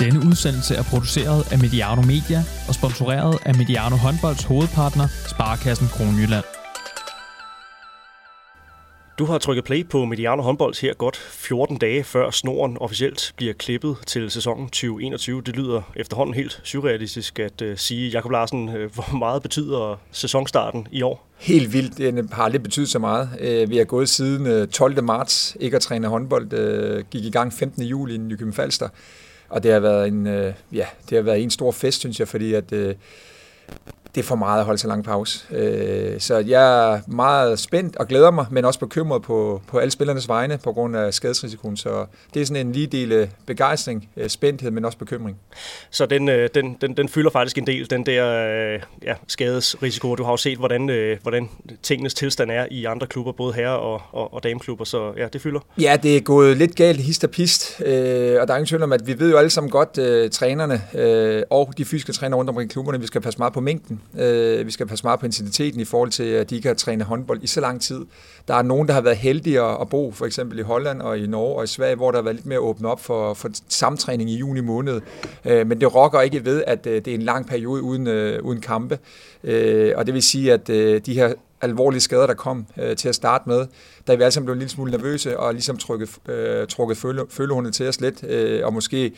Denne udsendelse er produceret af Mediano Media og sponsoreret af Mediano Håndbolds hovedpartner, Sparkassen Kronjylland. Du har trykket play på Mediano Håndbolds her godt 14 dage før snoren officielt bliver klippet til sæsonen 2021. Det lyder efterhånden helt surrealistisk at uh, sige, Jakob Larsen, uh, hvor meget betyder sæsonstarten i år? Helt vildt. Det har aldrig betydet så meget. Uh, vi har gået siden 12. marts ikke at træne håndbold. Uh, gik i gang 15. juli i Nykøbing Falster. Og det har været en, øh, ja, det har været en stor fest, synes jeg, fordi at øh, det er for meget at holde så lang pause. Øh, så jeg er meget spændt og glæder mig, men også bekymret på, på alle spillernes vegne på grund af skadesrisikoen. Så det er sådan en lige del begejstring, øh, spændthed, men også bekymring. Så den, øh, den, den, den fylder faktisk en del, den der ja, skadesrisiko. Du har jo set, hvordan, hvordan tingenes tilstand er i andre klubber, både herre- og, og, og dameklubber, så ja, det fylder. Ja, det er gået lidt galt, hist og pist, øh, og der er ingen tvivl om, at vi ved jo alle sammen godt, øh, trænerne øh, og de fysiske trænere rundt omkring klubberne, vi skal passe meget på mængden Øh, vi skal passe meget på intensiteten i forhold til, at de ikke har trænet håndbold i så lang tid. Der er nogen, der har været heldigere at bo for eksempel i Holland og i Norge og i Sverige, hvor der har været lidt mere åbnet op for, for samtræning i juni måned. Øh, men det rokker ikke ved, at øh, det er en lang periode uden, øh, uden kampe. Øh, og det vil sige, at øh, de her alvorlige skader, der kom øh, til at starte med, da vi alle sammen blev en lille smule nervøse og ligesom trukket, øh, trukket følge, følehundet til os lidt, øh, og måske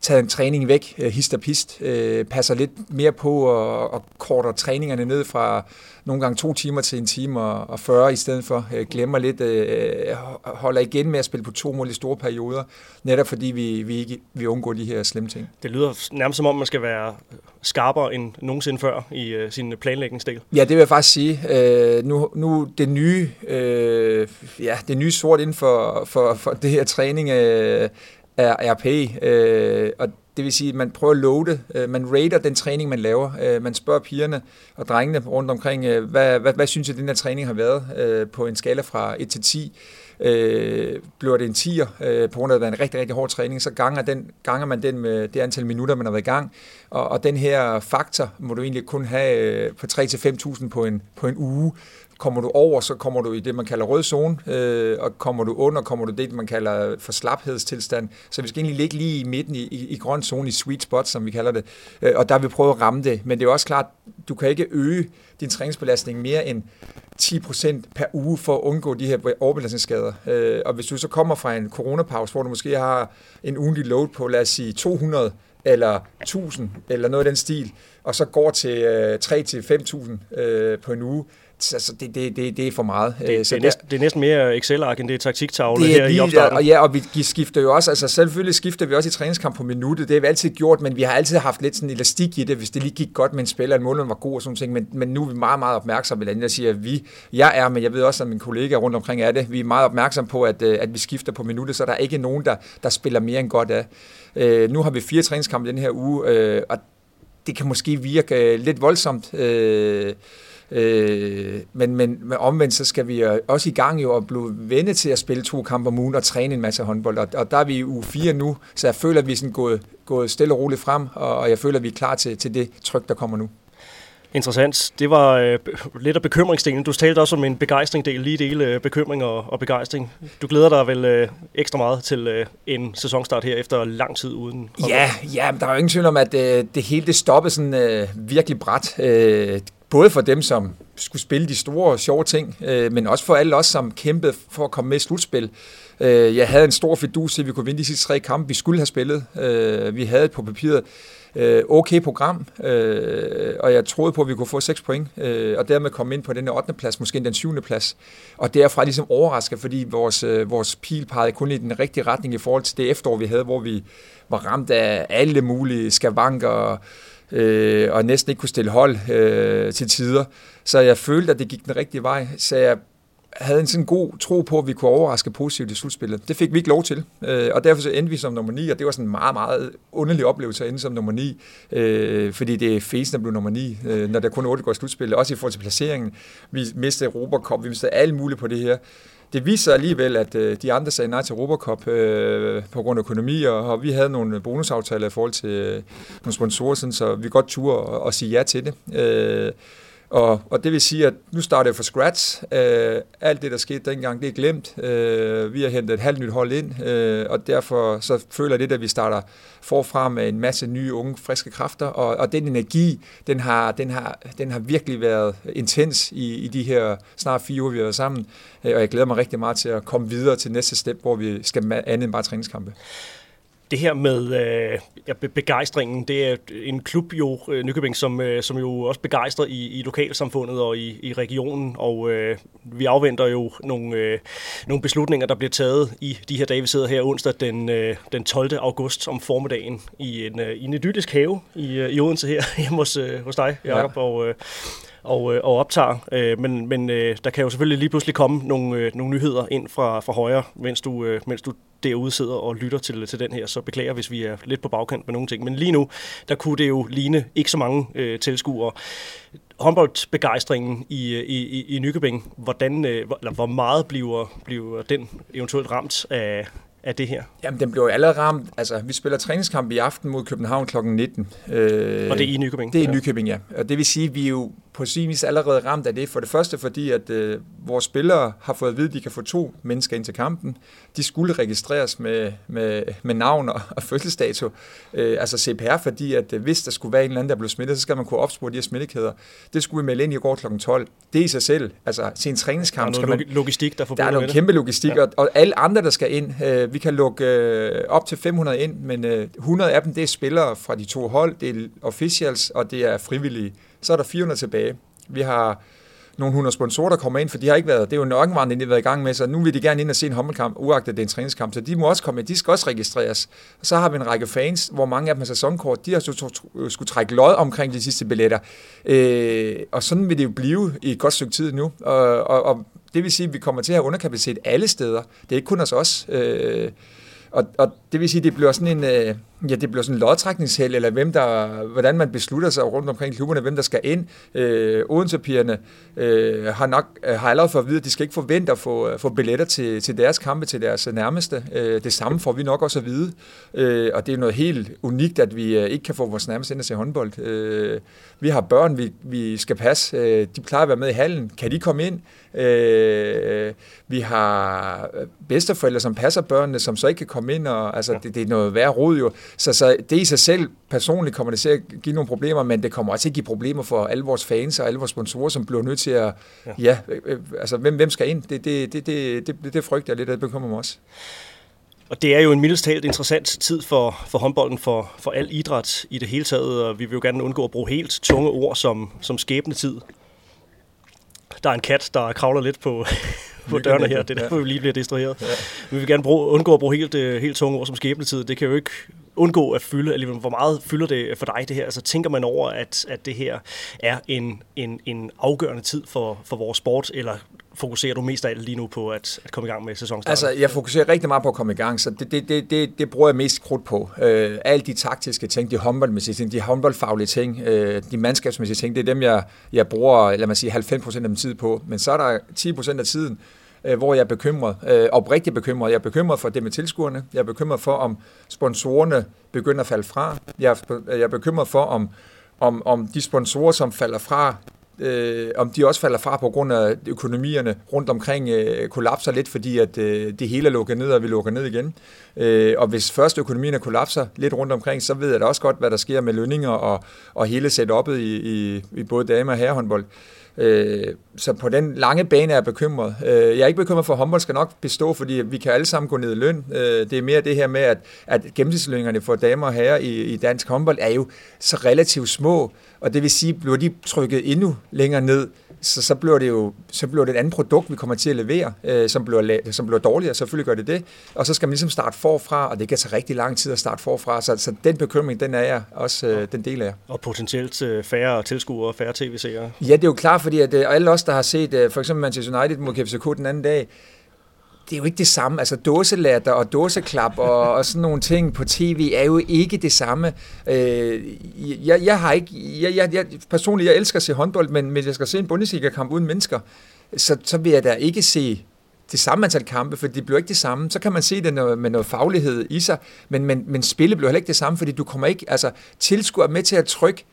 taget en træning væk, øh, hist og pist, øh, passer lidt mere på og, og korter træningerne ned fra nogle gange to timer til en time og, og 40 i stedet for. Øh, glemmer lidt, øh, holder igen med at spille på to mål i store perioder, netop fordi vi, vi ikke vi undgår de her slemme ting. Det lyder nærmest som om, man skal være skarpere end nogensinde før i øh, sin planlægningsdel. Ja, det vil jeg faktisk sige. Øh, nu, nu det nye, øh, ja, det nye sort inden for, for, for det her træning øh, er RP, øh, og det vil sige, at man prøver at loade, øh, man rater den træning, man laver. Øh, man spørger pigerne og drengene rundt omkring, øh, hvad, hvad, hvad synes jeg, den her træning har været øh, på en skala fra 1 til 10. Øh, bliver det en 10'er, øh, på grund af at det er en rigtig, rigtig hård træning, så ganger, den, ganger man den med det antal minutter, man har været i gang. Og, og den her faktor må du egentlig kun have øh, på 3-5.000 på en, på en uge, Kommer du over, så kommer du i det, man kalder rød zone, øh, og kommer du under, kommer du det, man kalder for slaphedstilstand. Så vi skal egentlig ligge lige i midten i, i, i grøn zone, i sweet spot, som vi kalder det. Øh, og der vil vi prøve at ramme det. Men det er også klart, du kan ikke øge din træningsbelastning mere end 10% per uge for at undgå de her overbelastningsskader. Øh, og hvis du så kommer fra en coronapause, hvor du måske har en ugentlig load på, lad os sige 200 eller 1000 eller noget af den stil, og så går til øh, 3-5.000 øh, på en uge, altså, det, det, det, det er for meget. Det, øh, så det, er, næsten, det er næsten mere Excel-ark, end det er taktiktavle det er her i opstarten. Og, ja, og vi skifter jo også, altså selvfølgelig skifter vi også i træningskamp på minuttet, det har vi altid gjort, men vi har altid haft lidt sådan elastik i det, hvis det lige gik godt med en spiller, en målmand var god og sådan ting, men, men nu er vi meget, meget opmærksomme, eller jeg siger, at vi, jeg er, men jeg ved også, at mine kollegaer rundt omkring er det, vi er meget opmærksomme på, at, øh, at vi skifter på minuttet, så der er ikke nogen, der, der spiller mere end godt af. Øh, nu har vi fire træningskampe den her uge, øh, og det kan måske virke lidt voldsomt, øh, Øh, men, men, men omvendt så skal vi også i gang jo at blive vende til at spille to kampe om ugen og træne en masse håndbold. Og, og der er vi i uge 4 nu, så jeg føler, at vi er sådan gået, gået stille og roligt frem, og, og jeg føler, at vi er klar til, til det tryk, der kommer nu. Interessant. Det var øh, lidt af bekymringsdelen. Du talte også om en begejstringdel, lige dele øh, bekymring og, og begejstring. Du glæder dig vel øh, ekstra meget til øh, en sæsonstart her efter lang tid uden? Ja, ja der er jo ingen tvivl om, at øh, det hele det stoppede sådan øh, virkelig bræt. Øh, både for dem, som skulle spille de store, sjove ting, øh, men også for alle os, som kæmpede for at komme med i slutspil. Øh, jeg havde en stor fidus at vi kunne vinde de sidste tre kampe, vi skulle have spillet. Øh, vi havde på papiret øh, okay program, øh, og jeg troede på, at vi kunne få 6 point, øh, og dermed komme ind på den 8. plads, måske den 7. plads. Og derfra ligesom overrasket, fordi vores, øh, vores pil pegede kun i den rigtige retning i forhold til det efterår, vi havde, hvor vi var ramt af alle mulige skavanker, øh, og næsten ikke kunne stille hold øh, til tider. Så jeg følte, at det gik den rigtige vej. Så jeg havde en sådan god tro på, at vi kunne overraske positivt i slutspillet. Det fik vi ikke lov til, øh, og derfor så endte vi som nummer 9, og det var sådan en meget, meget underlig oplevelse at ende som nummer 9, øh, fordi det er fæsen at blive nummer 9, øh, når der kun 8 går i slutspillet, også i forhold til placeringen. Vi mistede Europa Cup, vi mistede alt muligt på det her det viser alligevel, at øh, de andre sagde nej til Robocop øh, på grund af økonomi, og, og vi havde nogle bonusaftaler i forhold til øh, nogle sponsorer, sådan, så vi godt turde at, at sige ja til det. Øh, og, og det vil sige, at nu starter jeg fra scratch. Øh, alt det, der skete dengang, det er glemt. Øh, vi har hentet et halvt nyt hold ind, øh, og derfor så føler jeg lidt, at vi starter forfra med en masse nye, unge, friske kræfter. Og, og den energi, den har, den, har, den har virkelig været intens i, i de her snart fire uger, vi har været sammen. Øh, og jeg glæder mig rigtig meget til at komme videre til næste step, hvor vi skal andet end bare træningskampe det her med øh, ja, begejstringen, det er en klub jo, øh, Nykøbing, som, øh, som jo også begejstrer i, i lokalsamfundet og i, i regionen, og øh, vi afventer jo nogle, øh, nogle beslutninger, der bliver taget i de her dage, vi sidder her onsdag den, øh, den 12. august om formiddagen i en, øh, i en idyllisk have i, øh, i Odense her, hjemme hos, øh, hos dig, Jacob, ja. og, øh, og, øh, og optager. Øh, men men øh, der kan jo selvfølgelig lige pludselig komme nogle, øh, nogle nyheder ind fra, fra højre, mens du, øh, mens du derude sidder og lytter til, til den her, så beklager, hvis vi er lidt på bagkant med nogle ting. Men lige nu, der kunne det jo ligne ikke så mange øh, tilskuere. Håndboldbegejstringen i, i, i Nykøbing, hvordan, øh, eller hvor meget bliver, bliver den eventuelt ramt af, af det her? Jamen, den blev jo allerede ramt. Altså, vi spiller træningskamp i aften mod København kl. 19. Øh, og det er i Nykøbing? Det er i Nykøbing, ja. Og det vil sige, at vi er jo på sin vis allerede ramt af det. For det første fordi, at øh, vores spillere har fået at vide, at de kan få to mennesker ind til kampen. De skulle registreres med, med, med navn og, og fødselsdato, øh, altså CPR, fordi at øh, hvis der skulle være en eller anden, der blev smittet, så skal man kunne opspore de her smittekæder. Det skulle vi melde ind i går kl. 12. Det i sig selv, altså til en træningskamp... Der er noget logistik, der Der er noget kæmpe logistik, ja. og, og alle andre, der skal ind, øh, vi kan lukke øh, op til 500 ind, men øh, 100 af dem, det er spillere fra de to hold, det er officials, og det er frivillige så er der 400 tilbage. Vi har nogle 100 sponsorer, der kommer ind, for de har ikke været, det er jo nok de har været i gang med, så nu vil de gerne ind og se en håndboldkamp, uagtet det er en træningskamp, så de må også komme ind, de skal også registreres. Og så har vi en række fans, hvor mange af dem har sæsonkort, de har øh, skulle trække lod omkring de sidste billetter. Øh, og sådan vil det jo blive i et godt stykke tid nu, og, og, og det vil sige, at vi kommer til at have underkapacitet alle steder. Det er ikke kun hos os. Øh, og, og det vil sige, at det bliver sådan en, øh, ja, det bliver sådan en lodtrækningsheld, eller hvem der, hvordan man beslutter sig rundt omkring klubberne, hvem der skal ind. Øh, Odense-pigerne øh, har, nok, øh, har allerede fået at vide, at de skal ikke forvente at få, øh, få billetter til, til deres kampe, til deres nærmeste. Øh, det samme får vi nok også at vide. Øh, og det er noget helt unikt, at vi øh, ikke kan få vores nærmeste ind til håndbold. Øh, vi har børn, vi, vi skal passe. Øh, de plejer at være med i hallen. Kan de komme ind? Øh, vi har bedsteforældre, som passer børnene, som så ikke kan komme ind. Og, altså, det, det er noget værre rod jo. Så, så det i sig selv personligt kommer det til at give nogle problemer, men det kommer også til at give problemer for alle vores fans og alle vores sponsorer, som bliver nødt til at, ja, ja øh, øh, altså hvem, hvem skal ind? Det, det, det, det, det, det frygter jeg lidt, det bekymrer mig også. Og det er jo en mildest talt interessant tid for, for håndbolden, for, for al idræt i det hele taget, og vi vil jo gerne undgå at bruge helt tunge ord som, som skæbnetid. Der er en kat, der kravler lidt på, på dørene her. Det er derfor, vi lige bliver distraheret. Ja. Vi vil gerne bruge, undgå at bruge helt, øh, helt tunge ord som skæbnetid. Det kan jo ikke undgå at fylde, eller hvor meget fylder det for dig det her? Altså tænker man over, at, at det her er en, en, en afgørende tid for, for vores sport, eller fokuserer du mest af alt lige nu på at, at komme i gang med sæsonstarten? Altså, jeg fokuserer rigtig meget på at komme i gang, så det, det, det, det, det bruger jeg mest krudt på. Øh, alle de taktiske ting, de håndboldmæssige ting, de håndboldfaglige ting, øh, de mandskabsmæssige ting, det er dem, jeg, jeg bruger, lad mig sige, 90% af min tid på. Men så er der 10% af tiden, øh, Øh, hvor jeg er bekymret, øh, oprigtigt bekymret. Jeg er bekymret for det med tilskuerne. Jeg er bekymret for, om sponsorerne begynder at falde fra. Jeg er, jeg er bekymret for, om, om, om de sponsorer, som falder fra, øh, om de også falder fra på grund af økonomierne rundt omkring øh, kollapser lidt, fordi at øh, det hele er lukket ned, og vi lukker ned igen. Øh, og hvis først økonomierne kollapser lidt rundt omkring, så ved jeg da også godt, hvad der sker med lønninger og, og hele setup'et i, i, i både dame- og herrehåndbold. Øh, Øh, så på den lange bane er jeg bekymret. Øh, jeg er ikke bekymret for, at håndbold skal nok bestå, fordi vi kan alle sammen gå ned i løn. Øh, det er mere det her med, at, at gennemsnitslønningerne for damer og herrer i, i dansk håndbold er jo så relativt små, og det vil sige, bliver de trykket endnu længere ned, så, så bliver det jo så bliver det et andet produkt, vi kommer til at levere, øh, som, bliver, som bliver dårligere, selvfølgelig gør det det, og så skal man ligesom starte forfra, og det kan tage rigtig lang tid at starte forfra, så, så den bekymring, den er jeg også, øh, den del af. Og potentielt øh, færre tilskuere, færre tv-seere? Ja, det er jo klart, fordi at, øh, alle os, der har set øh, for eksempel Manchester United mod KFCK den anden dag, det er jo ikke det samme. Altså dåselatter og dåseklap og, og sådan nogle ting på tv er jo ikke det samme. Øh, jeg, jeg har ikke, jeg, jeg, jeg, personligt, jeg elsker at se håndbold, men hvis jeg skal se en Bundesliga-kamp uden mennesker, så, så vil jeg da ikke se det samme antal kampe, for det bliver ikke det samme. Så kan man se det med noget faglighed i sig, men, men, men spillet bliver heller ikke det samme, fordi du kommer ikke, altså tilskuer med til at trykke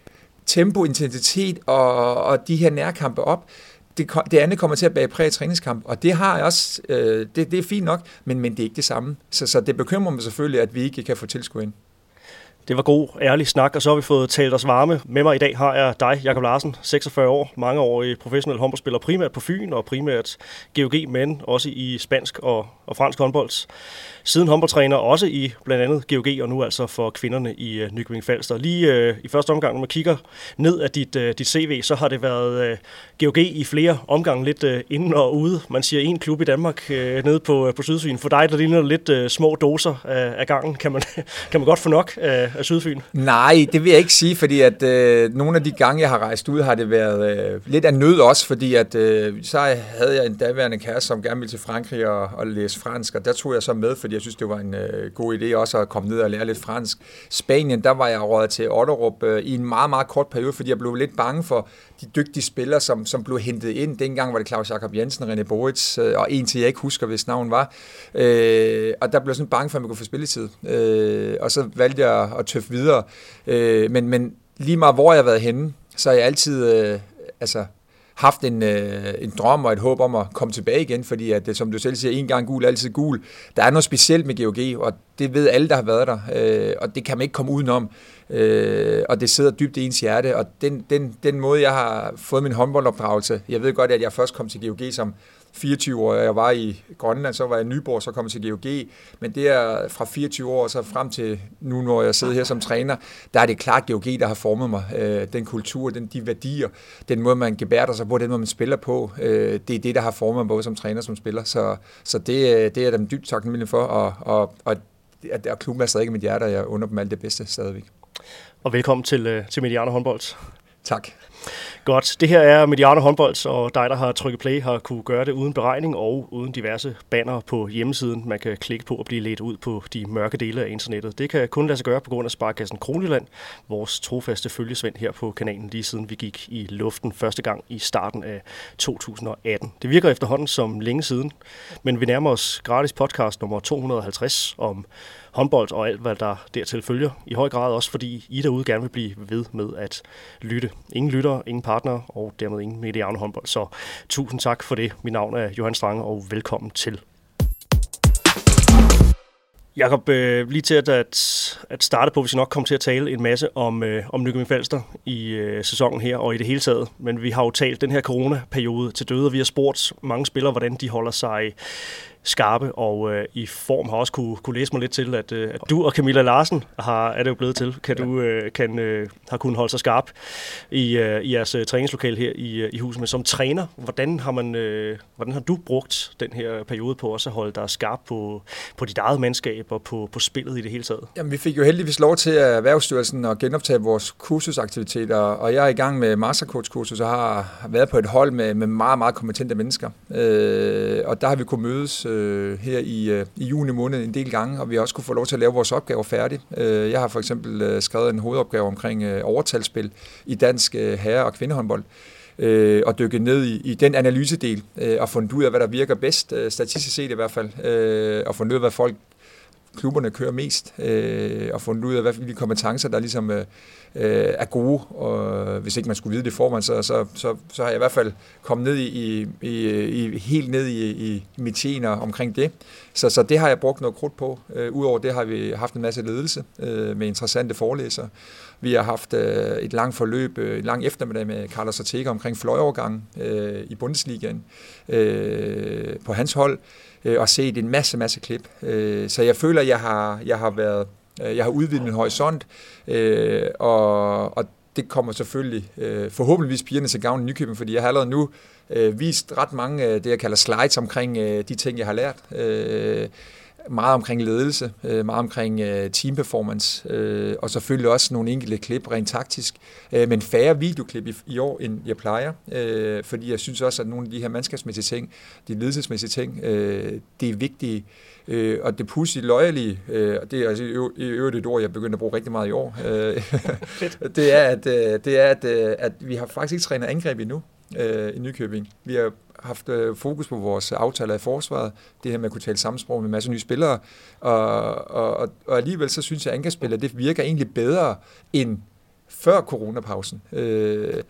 tempo, intensitet og, og de her nærkampe op, det, det andet kommer til at bage præg træningskamp, og det har jeg også, øh, det, det er fint nok, men, men det er ikke det samme. Så, så det bekymrer mig selvfølgelig, at vi ikke kan få tilskud ind. Det var god, ærlig snak, og så har vi fået talt os varme. Med mig i dag har jeg dig, Jakob Larsen, 46 år, mange år i professionel håndboldspiller, primært på Fyn og primært GOG, men også i spansk og, og fransk håndbold. Siden håndboldtræner også i blandt andet GOG, og nu altså for kvinderne i uh, Nykøbing Falster. Lige uh, i første omgang, når man kigger ned af dit, uh, dit CV, så har det været uh, GOG i flere omgange, lidt øh, inden og ude. Man siger en klub i Danmark øh, nede på, øh, på Sydfyn. For dig, der ligner lidt øh, små doser af, af gangen. Kan man, kan man godt få nok af, af Sydfyn? Nej, det vil jeg ikke sige, fordi at øh, nogle af de gange, jeg har rejst ud, har det været øh, lidt af nød også, fordi at øh, så havde jeg en daværende kæreste, som gerne ville til Frankrig og, og læse fransk, og der tog jeg så med, fordi jeg synes, det var en øh, god idé også at komme ned og lære lidt fransk. Spanien, der var jeg råd til Otterup øh, i en meget, meget kort periode, fordi jeg blev lidt bange for de dygtige spillere, som, som blev hentet ind. Dengang var det Claus Jakob Jensen, René Boritz, øh, og en til jeg ikke husker, hvis navn var. Øh, og der blev jeg sådan bange for, at man kunne få spilletid. Øh, og så valgte jeg at tøffe videre. Øh, men, men lige meget hvor jeg har været henne, så har jeg altid øh, altså, haft en, øh, en drøm og et håb om at komme tilbage igen, fordi at, øh, som du selv siger, en gang gul, altid gul. Der er noget specielt med GOG, og det ved alle, der har været der, øh, og det kan man ikke komme udenom. Øh, og det sidder dybt i ens hjerte, og den, den, den måde, jeg har fået min håndboldopdragelse, jeg ved godt, at jeg først kom til GOG som 24 år, jeg var i Grønland, så var jeg i Nyborg, så kom jeg til GOG, men det er fra 24 år så frem til nu, når jeg sidder her som træner, der er det klart GOG, der har formet mig. Øh, den kultur, den, de værdier, den måde, man gebærter sig på, den måde, man spiller på, øh, det er det, der har formet mig både som træner og som spiller, så, så det, øh, det er jeg dem dybt taknemmelig for, og, og, og, og klubben er stadig i mit hjerte, og jeg under dem alt det bedste stadigvæk. Og velkommen til, øh, til Mediano håndbold. Tak. Godt. Det her er Mediano håndbold, og dig, der har trykket play, har kunne gøre det uden beregning og uden diverse banner på hjemmesiden. Man kan klikke på og blive ledt ud på de mørke dele af internettet. Det kan kun lade sig gøre på grund af Sparkassen Kronjylland, vores trofaste følgesvend her på kanalen, lige siden vi gik i luften første gang i starten af 2018. Det virker efterhånden som længe siden, men vi nærmer os gratis podcast nummer 250 om håndbold og alt, hvad der dertil følger. I høj grad også, fordi I derude gerne vil blive ved med at lytte. Ingen lytter, ingen partner og dermed ingen mediane håndbold. Så tusind tak for det. Mit navn er Johan Strange, og velkommen til. Jakob, øh, lige til at, at starte på, hvis vi nok kommer til at tale en masse om, øh, om Nykøbing Falster i øh, sæsonen her og i det hele taget. Men vi har jo talt den her coronaperiode til døde, og vi har spurgt mange spillere, hvordan de holder sig skarpe og øh, i form har også kunne, kunne læse mig lidt til, at, øh, at du og Camilla Larsen har, er det jo blevet til, kan du øh, kan, øh, har kunnet holde sig skarp i, øh, i jeres øh, træningslokal her i, øh, i huset. Men som træner, hvordan har, man, øh, hvordan har du brugt den her periode på også at holde dig skarp på, på dit eget mandskab og på, på spillet i det hele taget? Jamen, vi fik jo heldigvis lov til at Erhvervsstyrelsen at genoptage vores kursusaktiviteter, og jeg er i gang med mastercoach-kursus og har været på et hold med, med meget, meget kompetente mennesker. Øh, og der har vi kunnet mødes øh, her i, øh, i juni måned en del gange, og vi har også kunne få lov til at lave vores opgaver færdig. Øh, jeg har for eksempel øh, skrevet en hovedopgave omkring øh, overtalsspil i dansk øh, herre- og kvindehåndbold øh, og dykke ned i, i den analysedel øh, og fundet ud af, hvad der virker bedst, øh, statistisk set i hvert fald, øh, og fundet ud af, hvad folk klubberne kører mest, øh, og fundet ud af, hvad hvilke kompetencer, der ligesom øh, øh er gode, og øh, hvis ikke man skulle vide det foran, så, så, så, så har jeg i hvert fald kommet ned i, i, i helt ned i, i mitiner omkring det. Så, så det har jeg brugt noget krudt på. Øh, Udover det har vi haft en masse ledelse øh, med interessante forelæsere. Vi har haft øh, et langt forløb, øh, en lang eftermiddag med Carlos Ortega omkring fløjovergangen øh, i Bundesligaen øh, på hans hold, øh, og set en masse, masse klip. Øh, så jeg føler, jeg har, jeg har været Øh, jeg har udvidet min horisont, øh, og, og det kommer selvfølgelig øh, forhåbentligvis pigerne til gavn i Nykøbing, fordi jeg har allerede nu øh, vist ret mange af det, jeg kalder slides omkring øh, de ting, jeg har lært. Øh, meget omkring ledelse, øh, meget omkring øh, team performance, øh, og selvfølgelig også nogle enkelte klip rent taktisk, øh, men færre videoklip i, i år, end jeg plejer, øh, fordi jeg synes også, at nogle af de her mandskabsmæssige ting, de ledelsesmæssige ting, øh, det er vigtige, øh, og det pussy loyally, øh, det er altså i øvrigt et ord, jeg begynder at bruge rigtig meget i år, øh, det er, at, øh, det er at, øh, at vi har faktisk ikke trænet angreb endnu øh, i Nykøbing. Vi har haft øh, fokus på vores aftaler i forsvaret, det her med at kunne tale sammensprog med en masse nye spillere, og, og, og alligevel så synes jeg, at angrebsspillet det virker egentlig bedre end før coronapausen. Øh,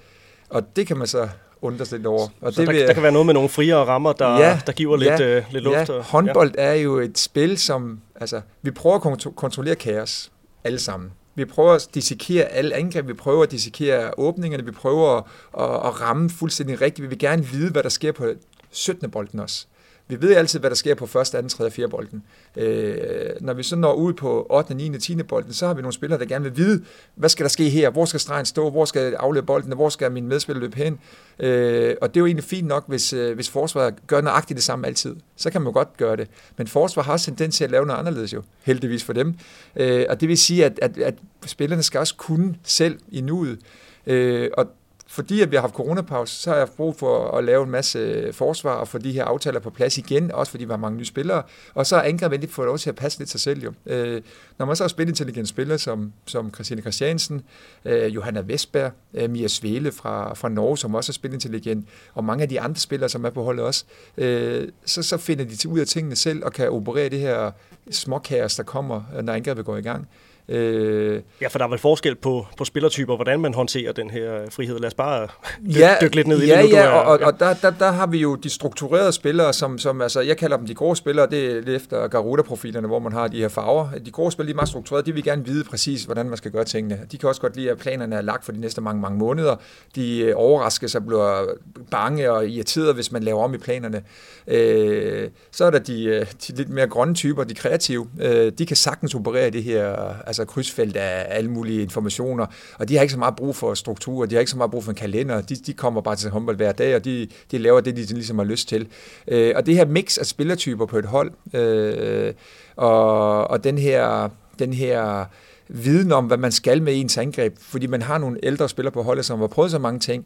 og det kan man så undre sig lidt over. Og så det der, vil, der kan være noget med nogle friere rammer, der, Ja, der giver lidt, ja, øh, lidt luft. Ja, håndbold er jo et spil, som... Altså, vi prøver at kontro- kontrollere kaos, alle sammen. Vi prøver at dissekere alle angreb, vi prøver at dissekere åbningerne, vi prøver at, at, at ramme fuldstændig rigtigt. Vi vil gerne vide, hvad der sker på 17. bolden også. Vi ved altid, hvad der sker på 1., 2., 3. og 4. bolden. Øh, når vi så når ud på 8., 9., 10. bolden, så har vi nogle spillere, der gerne vil vide, hvad skal der ske her? Hvor skal stregen stå? Hvor skal jeg afløbe bolden? Hvor skal min medspiller løbe hen? Øh, og det er jo egentlig fint nok, hvis, øh, hvis forsvaret gør nøjagtigt det samme altid. Så kan man jo godt gøre det. Men forsvaret har også tendens til at lave noget anderledes jo, heldigvis for dem. Øh, og det vil sige, at, at, at spillerne skal også kunne selv i nuet. Øh, og fordi at vi har haft coronapause, så har jeg brug for at lave en masse øh, forsvar og få de her aftaler på plads igen, også fordi vi har mange nye spillere. Og så er angrebet endelig fået lov til at passe lidt sig selv jo. Øh, når man så har spilintelligente spillere som, som Christine Christiansen, øh, Johanna Vestberg, øh, Mia Svele fra, fra Norge, som også er spilintelligent, og mange af de andre spillere, som er på holdet også, øh, så, så finder de til ud af tingene selv og kan operere det her småkaos, der kommer, øh, når angrebet går i gang. Øh, Ja, for der er vel forskel på, på spillertyper, hvordan man håndterer den her frihed. Lad os bare ja, dykke lidt ned i ja, det nu. Ja, er- og, og, og der, der, der har vi jo de strukturerede spillere, som, som altså, jeg kalder dem de grå spillere, det er lidt efter Garuda-profilerne, hvor man har de her farver. De grå spillere, de er meget strukturerede, de vil gerne vide præcis, hvordan man skal gøre tingene. De kan også godt lide, at planerne er lagt for de næste mange, mange måneder. De øh, overrasker sig, bliver bange og irriteret, hvis man laver om i planerne. Øh, så er der de, øh, de lidt mere grønne typer, de kreative. Øh, de kan sagtens operere i det her altså krydsfelt af alle mulige informationer, og de har ikke så meget brug for struktur, de har ikke så meget brug for en kalender, de, de kommer bare til håndbold hver dag, og de, de laver det, de ligesom har lyst til. Øh, og det her mix af spillertyper på et hold, øh, og, og den her, den her viden om, hvad man skal med ens angreb, fordi man har nogle ældre spillere på holdet, som har prøvet så mange ting,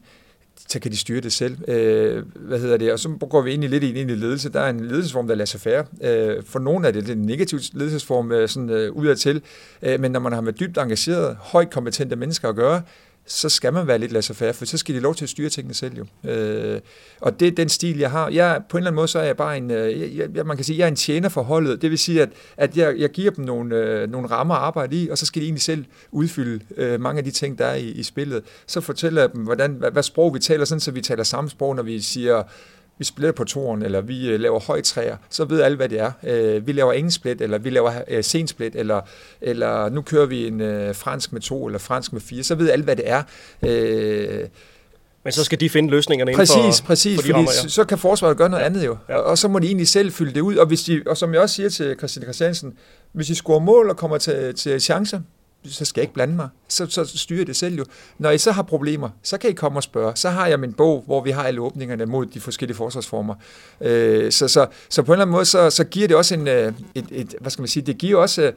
så kan de styre det selv. Øh, hvad hedder det? Og så går vi ind i lidt i ledelse. Der er en ledelsesform, der lader sig færre. Øh, for nogle er det en negativ ledelsesform øh, sådan, øh, udadtil, øh, men når man har med dybt engagerede, højt kompetente mennesker at gøre, så skal man være lidt laissez-faire, for så skal de lov til at styre tingene selv jo. Øh, og det er den stil, jeg har. Jeg, på en eller anden måde, så er jeg bare en, øh, jeg, jeg, man kan sige, jeg er en tjener for holdet. Det vil sige, at, at jeg, jeg giver dem nogle, øh, nogle rammer at arbejde i, og så skal de egentlig selv udfylde øh, mange af de ting, der er i, i spillet. Så fortæller jeg dem, hvordan, hvad, hvad sprog vi taler, sådan så vi taler samme sprog, når vi siger, vi splitter på toren, eller vi øh, laver højtræer, så ved alle, hvad det er. Øh, vi laver ingen split, eller vi laver øh, sen split, eller, eller nu kører vi en øh, fransk med to, eller fransk med fire, så ved alle, hvad det er. Øh, Men så skal de finde løsningerne præcis, inden for, præcis, for de rammer, ja. så kan forsvaret gøre noget andet jo. Ja. Ja. Og så må de egentlig selv fylde det ud. Og, hvis de, og som jeg også siger til Christian Christiansen, hvis de scorer mål og kommer til, til chancer, så skal jeg ikke blande mig. Så, så styrer det selv jo. Når I så har problemer, så kan I komme og spørge. Så har jeg min bog, hvor vi har alle åbningerne mod de forskellige forsvarsformer. Øh, så, så, så på en eller anden måde, så, så giver det også en, øh, et, et, hvad skal man sige, det giver også, øh,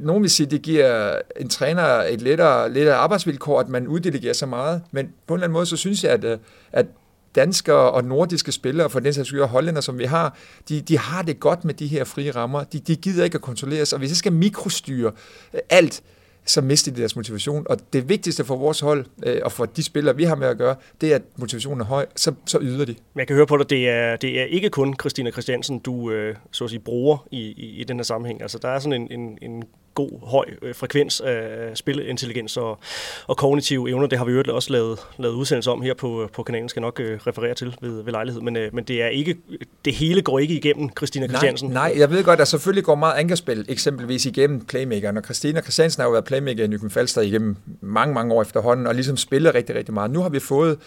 nogen vil sige, det giver en træner et lettere, lettere arbejdsvilkår, at man uddelegerer så meget. Men på en eller anden måde, så synes jeg, at, øh, at danskere og nordiske spillere, for den sags skyld og hollænder, som vi har, de, de har det godt med de her frie rammer. De, de gider ikke at kontrolleres. Og hvis jeg skal mikrostyre alt, så mister de deres motivation. Og det vigtigste for vores hold, øh, og for de spillere, vi har med at gøre, det er, at motivationen er høj, så, så yder de. Men jeg kan høre på dig, det er, det er ikke kun Christina Christiansen, du øh, så at sige, bruger i, i, i den her sammenhæng. Altså, der er sådan en, en, en god, høj øh, frekvens af spilintelligens og, og kognitive evner. Det har vi jo også lavet, lavet udsendelse om her på, på kanalen, skal jeg nok øh, referere til ved, ved lejlighed. Men, øh, men det er ikke, det hele går ikke igennem Christina Christiansen. Nej, nej, jeg ved godt, at der selvfølgelig går meget angrebsspil, eksempelvis igennem playmakeren, og Christina Christiansen har jo været playmaker i Nykøbing Falster igennem mange, mange år efterhånden, og ligesom spillet rigtig, rigtig meget. Nu har vi fået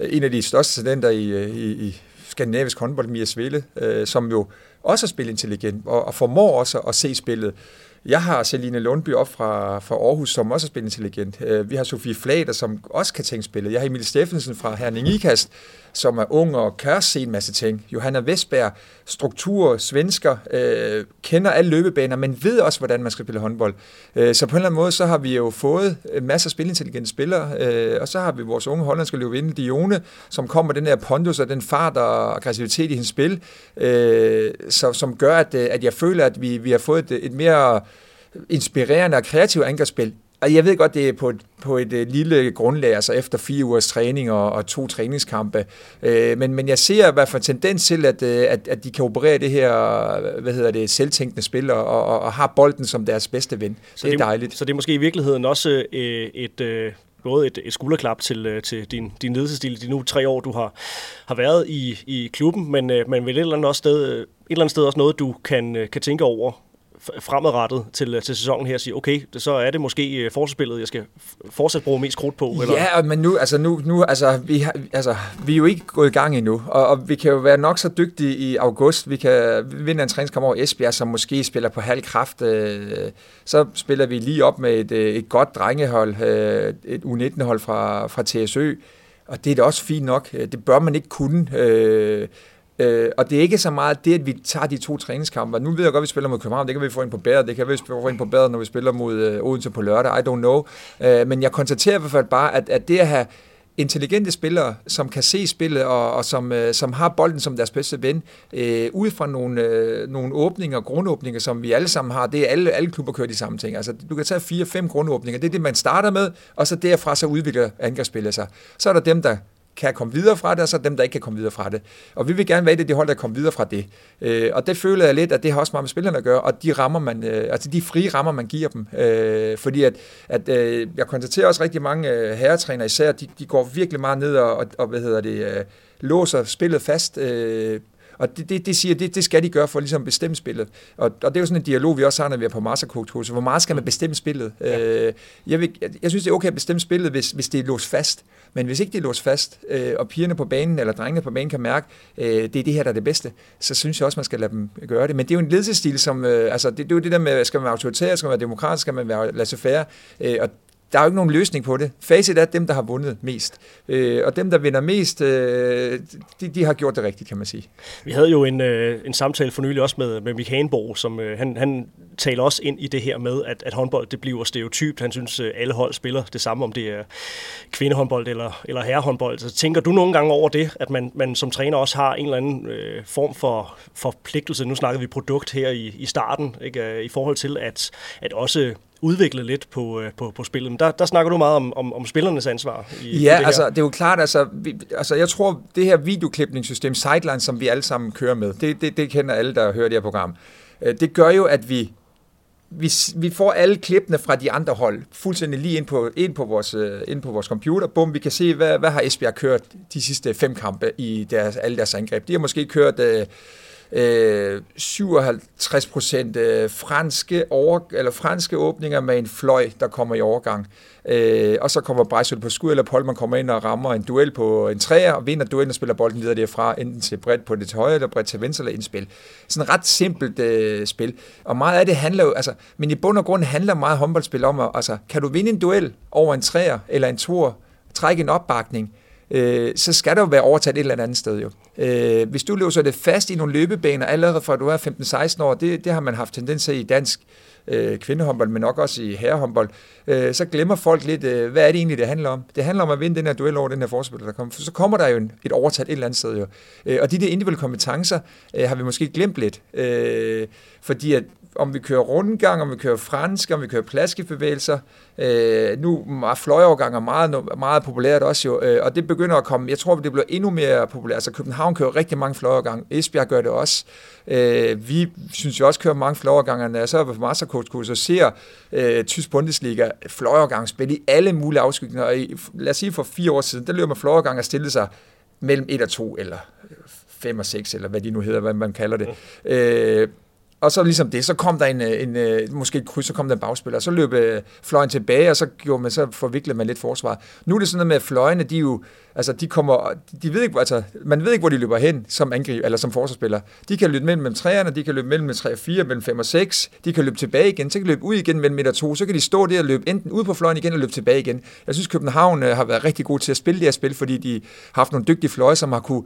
øh, en af de største talenter i, øh, i, i skandinavisk håndbold, Mia Svele, øh, som jo også er spilintelligent, og, og formår også at se spillet. Jeg har Celine Lundby op fra, fra Aarhus, som også er spilintelligent. Øh, vi har Sofie Flader, som også kan tænke spillet. Jeg har Emil Steffensen fra Herning Ikast, som er ung og kan se en masse ting. Johanna Vestberg, struktur, svensker, øh, kender alle løbebaner, men ved også, hvordan man skal spille håndbold. Øh, så på en eller anden måde, så har vi jo fået masser af spilintelligente spillere, øh, og så har vi vores unge hollandske løbinde, Dione, som kommer den her pondus og den fart og aggressivitet i hendes spil, øh, så, som gør, at, at jeg føler, at vi, vi har fået et, et mere inspirerende og kreativt angrebsspil. Og jeg ved godt, det er på et, på et, et lille grundlag, altså efter fire ugers træning og, og to træningskampe. Øh, men, men jeg ser i hvert fald tendens til, at, at, at de kan operere det her hvad hedder det, selvtænkende spil og, og, og har bolden som deres bedste ven. Så det er dejligt. Så det er måske i virkeligheden også øh, et... Øh både et, et skulderklap til, øh, til din, din ledelsesstil de nu tre år, du har, har været i, i klubben, men, øh, men vel et eller andet også sted, et eller andet sted også noget, du kan, kan tænke over fremadrettet til, øh, til sæsonen her og sige, okay, det, så er det måske øh, forsvarsspillet, jeg skal fortsat bruge mest krudt på? Eller? Ja, men nu, altså, nu, nu altså, vi, har, altså, vi er jo ikke gået i gang endnu, og, og vi kan jo være nok så dygtige i august. Vi kan vinde en træningskamp over Esbjerg, som måske spiller på halv kraft. Øh, så spiller vi lige op med et, øh, et godt drengehold, øh, et U19-hold fra, fra TSØ, og det er da også fint nok. Det bør man ikke kunne. Øh, Øh, og det er ikke så meget det, at vi tager de to træningskampe. Nu ved jeg godt, at vi spiller mod København. Det kan vi få ind på bedre. Det kan vi få ind på bedre, når vi spiller mod øh, Odense på lørdag. I don't know. Øh, men jeg konstaterer i hvert fald bare, at, at det at have intelligente spillere, som kan se spillet og, og som, øh, som har bolden som deres bedste ven, øh, ud fra nogle, øh, nogle åbninger, grundåbninger, som vi alle sammen har. Det er alle, alle klubber kører de samme ting. Altså, du kan tage fire-fem grundåbninger. Det er det, man starter med, og så derfra så udvikler angrebsspillet sig. Så er der dem, der kan komme videre fra det, og så dem, der ikke kan komme videre fra det. Og vi vil gerne være det, de hold, der kommer videre fra det. Øh, og det føler jeg lidt, at det har også meget med spillerne at gøre, og de rammer man, øh, altså de frie rammer, man giver dem. Øh, fordi at, at øh, jeg konstaterer også rigtig mange øh, herretræner især, de, de går virkelig meget ned og, og, og hvad hedder det, øh, låser spillet fast øh, og det, det, det siger, det, det skal de gøre for ligesom at bestemme spillet. Og, og det er jo sådan en dialog, vi også har, når vi er på mastercoach Hvor meget skal man bestemme spillet? Ja. Øh, jeg, vil, jeg, jeg synes, det er okay at bestemme spillet, hvis, hvis det er låst fast. Men hvis ikke det er låst fast, øh, og pigerne på banen, eller drengene på banen kan mærke, øh, det er det her, der er det bedste, så synes jeg også, man skal lade dem gøre det. Men det er jo en ledelsesstil, som, øh, altså det, det er jo det der med, skal man være autoritær, skal man være demokratisk, skal man være laissez-faire, øh, og der er jo ikke nogen løsning på det. Facit er dem, der har vundet mest. Øh, og dem, der vinder mest, øh, de, de har gjort det rigtigt, kan man sige. Vi havde jo en, øh, en samtale for nylig også med, med Mik Hanborg, som øh, han, han taler også ind i det her med, at, at håndbold det bliver stereotypt. Han synes, øh, alle hold spiller det samme, om det er kvindehåndbold eller, eller herrehåndbold. Så tænker du nogle gange over det, at man, man som træner også har en eller anden øh, form for forpligtelse? Nu snakkede vi produkt her i, i starten, ikke? Øh, i forhold til at, at også udvikle lidt på, øh, på, på spillet. Men der, der snakker du meget om, om, om spillernes ansvar. I, ja, i det altså det er jo klart, altså, vi, altså jeg tror, det her videoklipningssystem, Sideline, som vi alle sammen kører med, det, det, det kender alle, der hører det her program, øh, det gør jo, at vi vi, vi får alle klippene fra de andre hold fuldstændig lige ind på, ind på, vores, øh, ind på vores computer. Bum, vi kan se, hvad, hvad har Esbjerg kørt de sidste fem kampe i deres, alle deres angreb. De har måske kørt øh, øh, 57 procent øh, franske, over, eller franske åbninger med en fløj, der kommer i overgang. Øh, og så kommer Brejsøl på skud, eller Polman kommer ind og rammer en duel på en træer, og vinder duellen og spiller bolden videre derfra, enten til bredt på det til højre, eller bredt til venstre, eller indspil. Sådan et ret simpelt øh, spil. Og meget af det handler jo, altså, men i bund og grund handler meget håndboldspil om, at, altså, kan du vinde en duel over en træer, eller en tor, trække en opbakning, øh, så skal der jo være overtaget et eller andet sted jo. Øh, hvis du løser det fast i nogle løbebaner allerede fra du er 15-16 år, det, det har man haft tendens til i dansk øh, kvindehåndbold, men nok også i herrehåndbold, øh, så glemmer folk lidt, øh, hvad er det egentlig, det handler om? Det handler om at vinde den her duel over den her forspiller, der kommer. For så kommer der jo en, et overtaget et eller andet sted jo. Øh, og de der individuelle kompetencer øh, har vi måske glemt lidt, øh, fordi at om vi kører rundgang, om vi kører fransk, om vi kører plaskebevægelser. Øh, nu er fløjovergang er meget, meget populært også jo, øh, og det begynder at komme, jeg tror, det bliver endnu mere populært. Altså København kører rigtig mange fløjovergang, Esbjerg gør det også. Øh, vi synes jo også, kører mange fløjoverganger, når jeg så er på mastercoach og ser øh, Tysk Bundesliga fløjovergang spille i alle mulige afskygninger. Og i, lad os sige for fire år siden, der løber man fløjovergang og stille sig mellem 1 og 2, eller 5 og 6, eller hvad de nu hedder, hvad man kalder det. Øh, og så ligesom det, så kom der en, øh, en, en måske et kryds, så kom der en bagspiller, og så løb øh, fløjen tilbage, og så, gjorde man, så forviklede man lidt forsvar. Nu er det sådan noget med, at fløjene, de jo, altså de kommer, de ved ikke, altså, man ved ikke, hvor de løber hen som angriber eller som forsvarsspiller. De kan løbe mellem træerne, de kan løbe mellem 3 og 4, mellem 5 og 6, de kan løbe tilbage igen, så kan de løbe ud igen mellem 1 og 2, så kan de stå der og løbe enten ud på fløjen igen og løbe tilbage igen. Jeg synes, København øh, har været rigtig god til at spille det her spil, fordi de har haft nogle dygtige fløje, som har kunne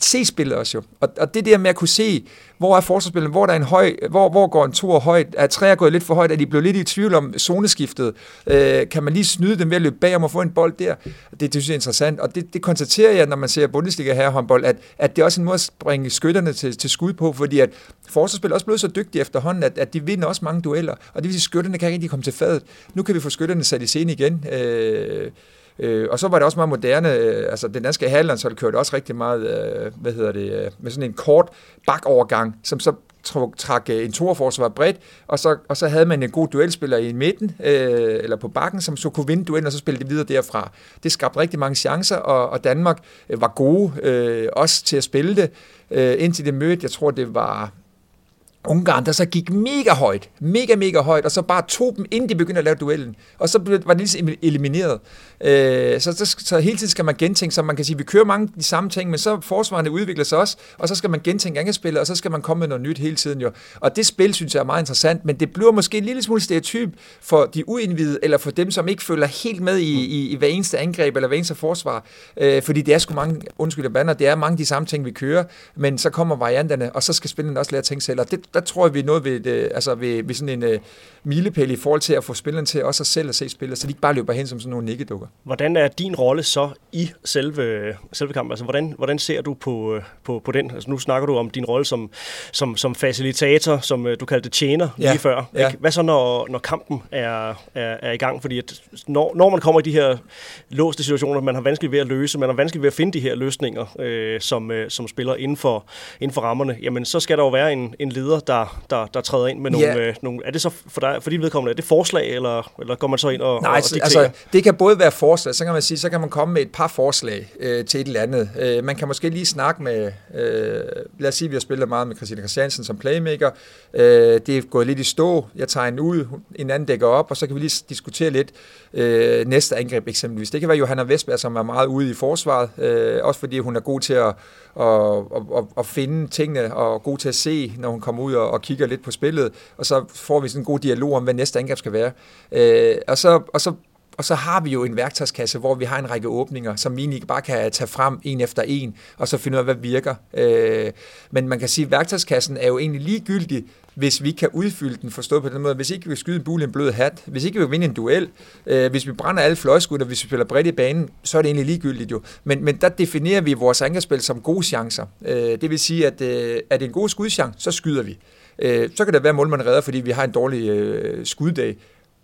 se spillet også jo. Og, og det der med at kunne se, hvor er forsvarsspilleren, hvor der er en høj, hvor, hvor går en to højt, er træer gået lidt for højt, er de blevet lidt i tvivl om zoneskiftet, øh, kan man lige snyde dem ved at løbe bagom og få en bold der? Det, det synes jeg er interessant, og det, det konstaterer jeg, når man ser Bundesliga her håndbold, at, at det er også en måde at bringe skytterne til, til skud på, fordi at forsvarsspil er også blevet så dygtige efterhånden, at, at de vinder også mange dueller, og det vil sige, at skytterne kan ikke rigtig komme til fadet. Nu kan vi få skytterne sat i scene igen. Øh, Øh, og så var det også meget moderne, øh, altså den danske halvlandshold kørte også rigtig meget, øh, hvad hedder det, øh, med sådan en kort bakovergang, som så trak øh, en toerforsvar bredt, og så, og så havde man en god duelspiller i midten, øh, eller på bakken, som så kunne vinde duellen, og så spille det videre derfra. Det skabte rigtig mange chancer, og, og Danmark øh, var gode øh, også til at spille det, øh, indtil det mødte, jeg tror det var Ungarn, der så gik mega højt, mega, mega højt, og så bare tog dem, inden de begyndte at lave duellen. Og så blev, var det ligesom elimineret. Øh, så, så, så hele tiden skal man gentænke, så man kan sige, vi kører mange de samme ting, men så forsvarende udvikler sig også, og så skal man gentænke angrebsspillet, og så skal man komme med noget nyt hele tiden jo. Og det spil, synes jeg er meget interessant, men det bliver måske en lille smule stereotyp for de uindvidede, eller for dem, som ikke følger helt med i, i, i hver eneste angreb, eller hver eneste forsvar. Øh, fordi det er sgu mange, undskyld bander, det er mange de samme ting, vi kører, men så kommer varianterne, og så skal spillerne også lære at tænke selv, og det, der tror jeg, vi er noget ved, det, altså ved, ved sådan en uh, milepæl i forhold til at få spillerne til også at selv at se spillet, så de ikke bare løber hen som sådan nogle nikkedukker. Hvordan er din rolle så i selve, selve kampen? Altså, hvordan, hvordan ser du på, øh, på, på den? Altså, nu snakker du om din rolle som, som, som facilitator, som øh, du kaldte tjener ja. lige før. Ja. Ikke? Hvad så, når, når kampen er, er, er i gang? Fordi at når, når man kommer i de her låste situationer, man har vanskeligt ved at løse, man har vanskeligt ved at finde de her løsninger, øh, som, øh, som spiller inden for, inden for rammerne, jamen så skal der jo være en, en leder, der, der, der træder ind med nogle, ja. øh, nogle... Er det så for, dig, for dit vedkommende, er det forslag, eller, eller går man så ind og, Nej, og altså, altså, det kan både være forslag, så kan man sige, så kan man komme med et par forslag øh, til et eller andet. Øh, man kan måske lige snakke med, øh, lad os sige, vi har spillet meget med Christina Christiansen som playmaker. Øh, det er gået lidt i stå. Jeg tager en ud, en anden dækker op, og så kan vi lige diskutere lidt øh, næste angreb eksempelvis. Det kan være Johanna Vestberg, som er meget ude i forsvaret, øh, også fordi hun er god til at, at, at, at finde tingene, og god til at se, når hun kommer ud og, og kigger lidt på spillet, og så får vi sådan en god dialog om, hvad næste angreb skal være. Øh, og, så, og så og så har vi jo en værktøjskasse, hvor vi har en række åbninger, som vi ikke bare kan tage frem en efter en, og så finde ud af, hvad virker. Øh, men man kan sige, at værktøjskassen er jo egentlig ligegyldig, hvis vi kan udfylde den, forstået på den måde. Hvis ikke vi kan skyde en bule en blød hat, hvis ikke vi kan vinde en duel, øh, hvis vi brænder alle fløjskud, og hvis vi spiller bredt i banen, så er det egentlig ligegyldigt jo. Men, men der definerer vi vores angrebsspil som gode chancer. Øh, det vil sige, at øh, er det en god skudchance, så skyder vi. Øh, så kan det være, at målmanden redder, fordi vi har en dårlig øh, skuddag.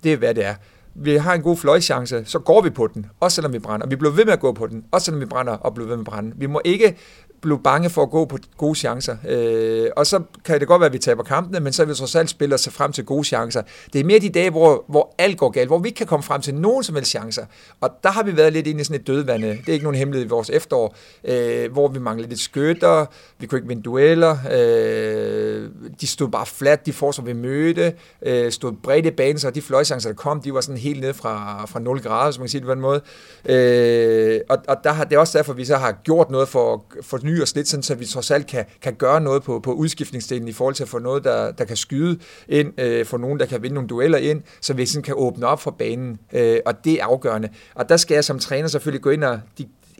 Det er, hvad det er vi har en god fløjchance, så går vi på den, også selvom vi brænder. Vi bliver ved med at gå på den, også selvom vi brænder og bliver ved med at brænde. Vi må ikke blev bange for at gå på gode chancer. Øh, og så kan det godt være, at vi taber kampene, men så vil vi trods alt spille sig frem til gode chancer. Det er mere de dage, hvor, hvor alt går galt, hvor vi ikke kan komme frem til nogen som helst chancer. Og der har vi været lidt inde i sådan et dødvande. Det er ikke nogen hemmelighed i vores efterår, øh, hvor vi manglede lidt skytter, vi kunne ikke vinde dueller, øh, de stod bare flat, de forsvar vi mødte, øh, stod bredt i banen, så de fløjchancer, der kom, de var sådan helt ned fra, fra 0 grader, som man kan sige det på en måde. Øh, og, og der har, det er også derfor, vi så har gjort noget for, for forny os lidt, sådan, så vi trods alt kan, kan gøre noget på, på udskiftningsdelen i forhold til at få noget, der, der kan skyde ind, øh, få nogen, der kan vinde nogle dueller ind, så vi sådan kan åbne op for banen, øh, og det er afgørende. Og der skal jeg som træner selvfølgelig gå ind og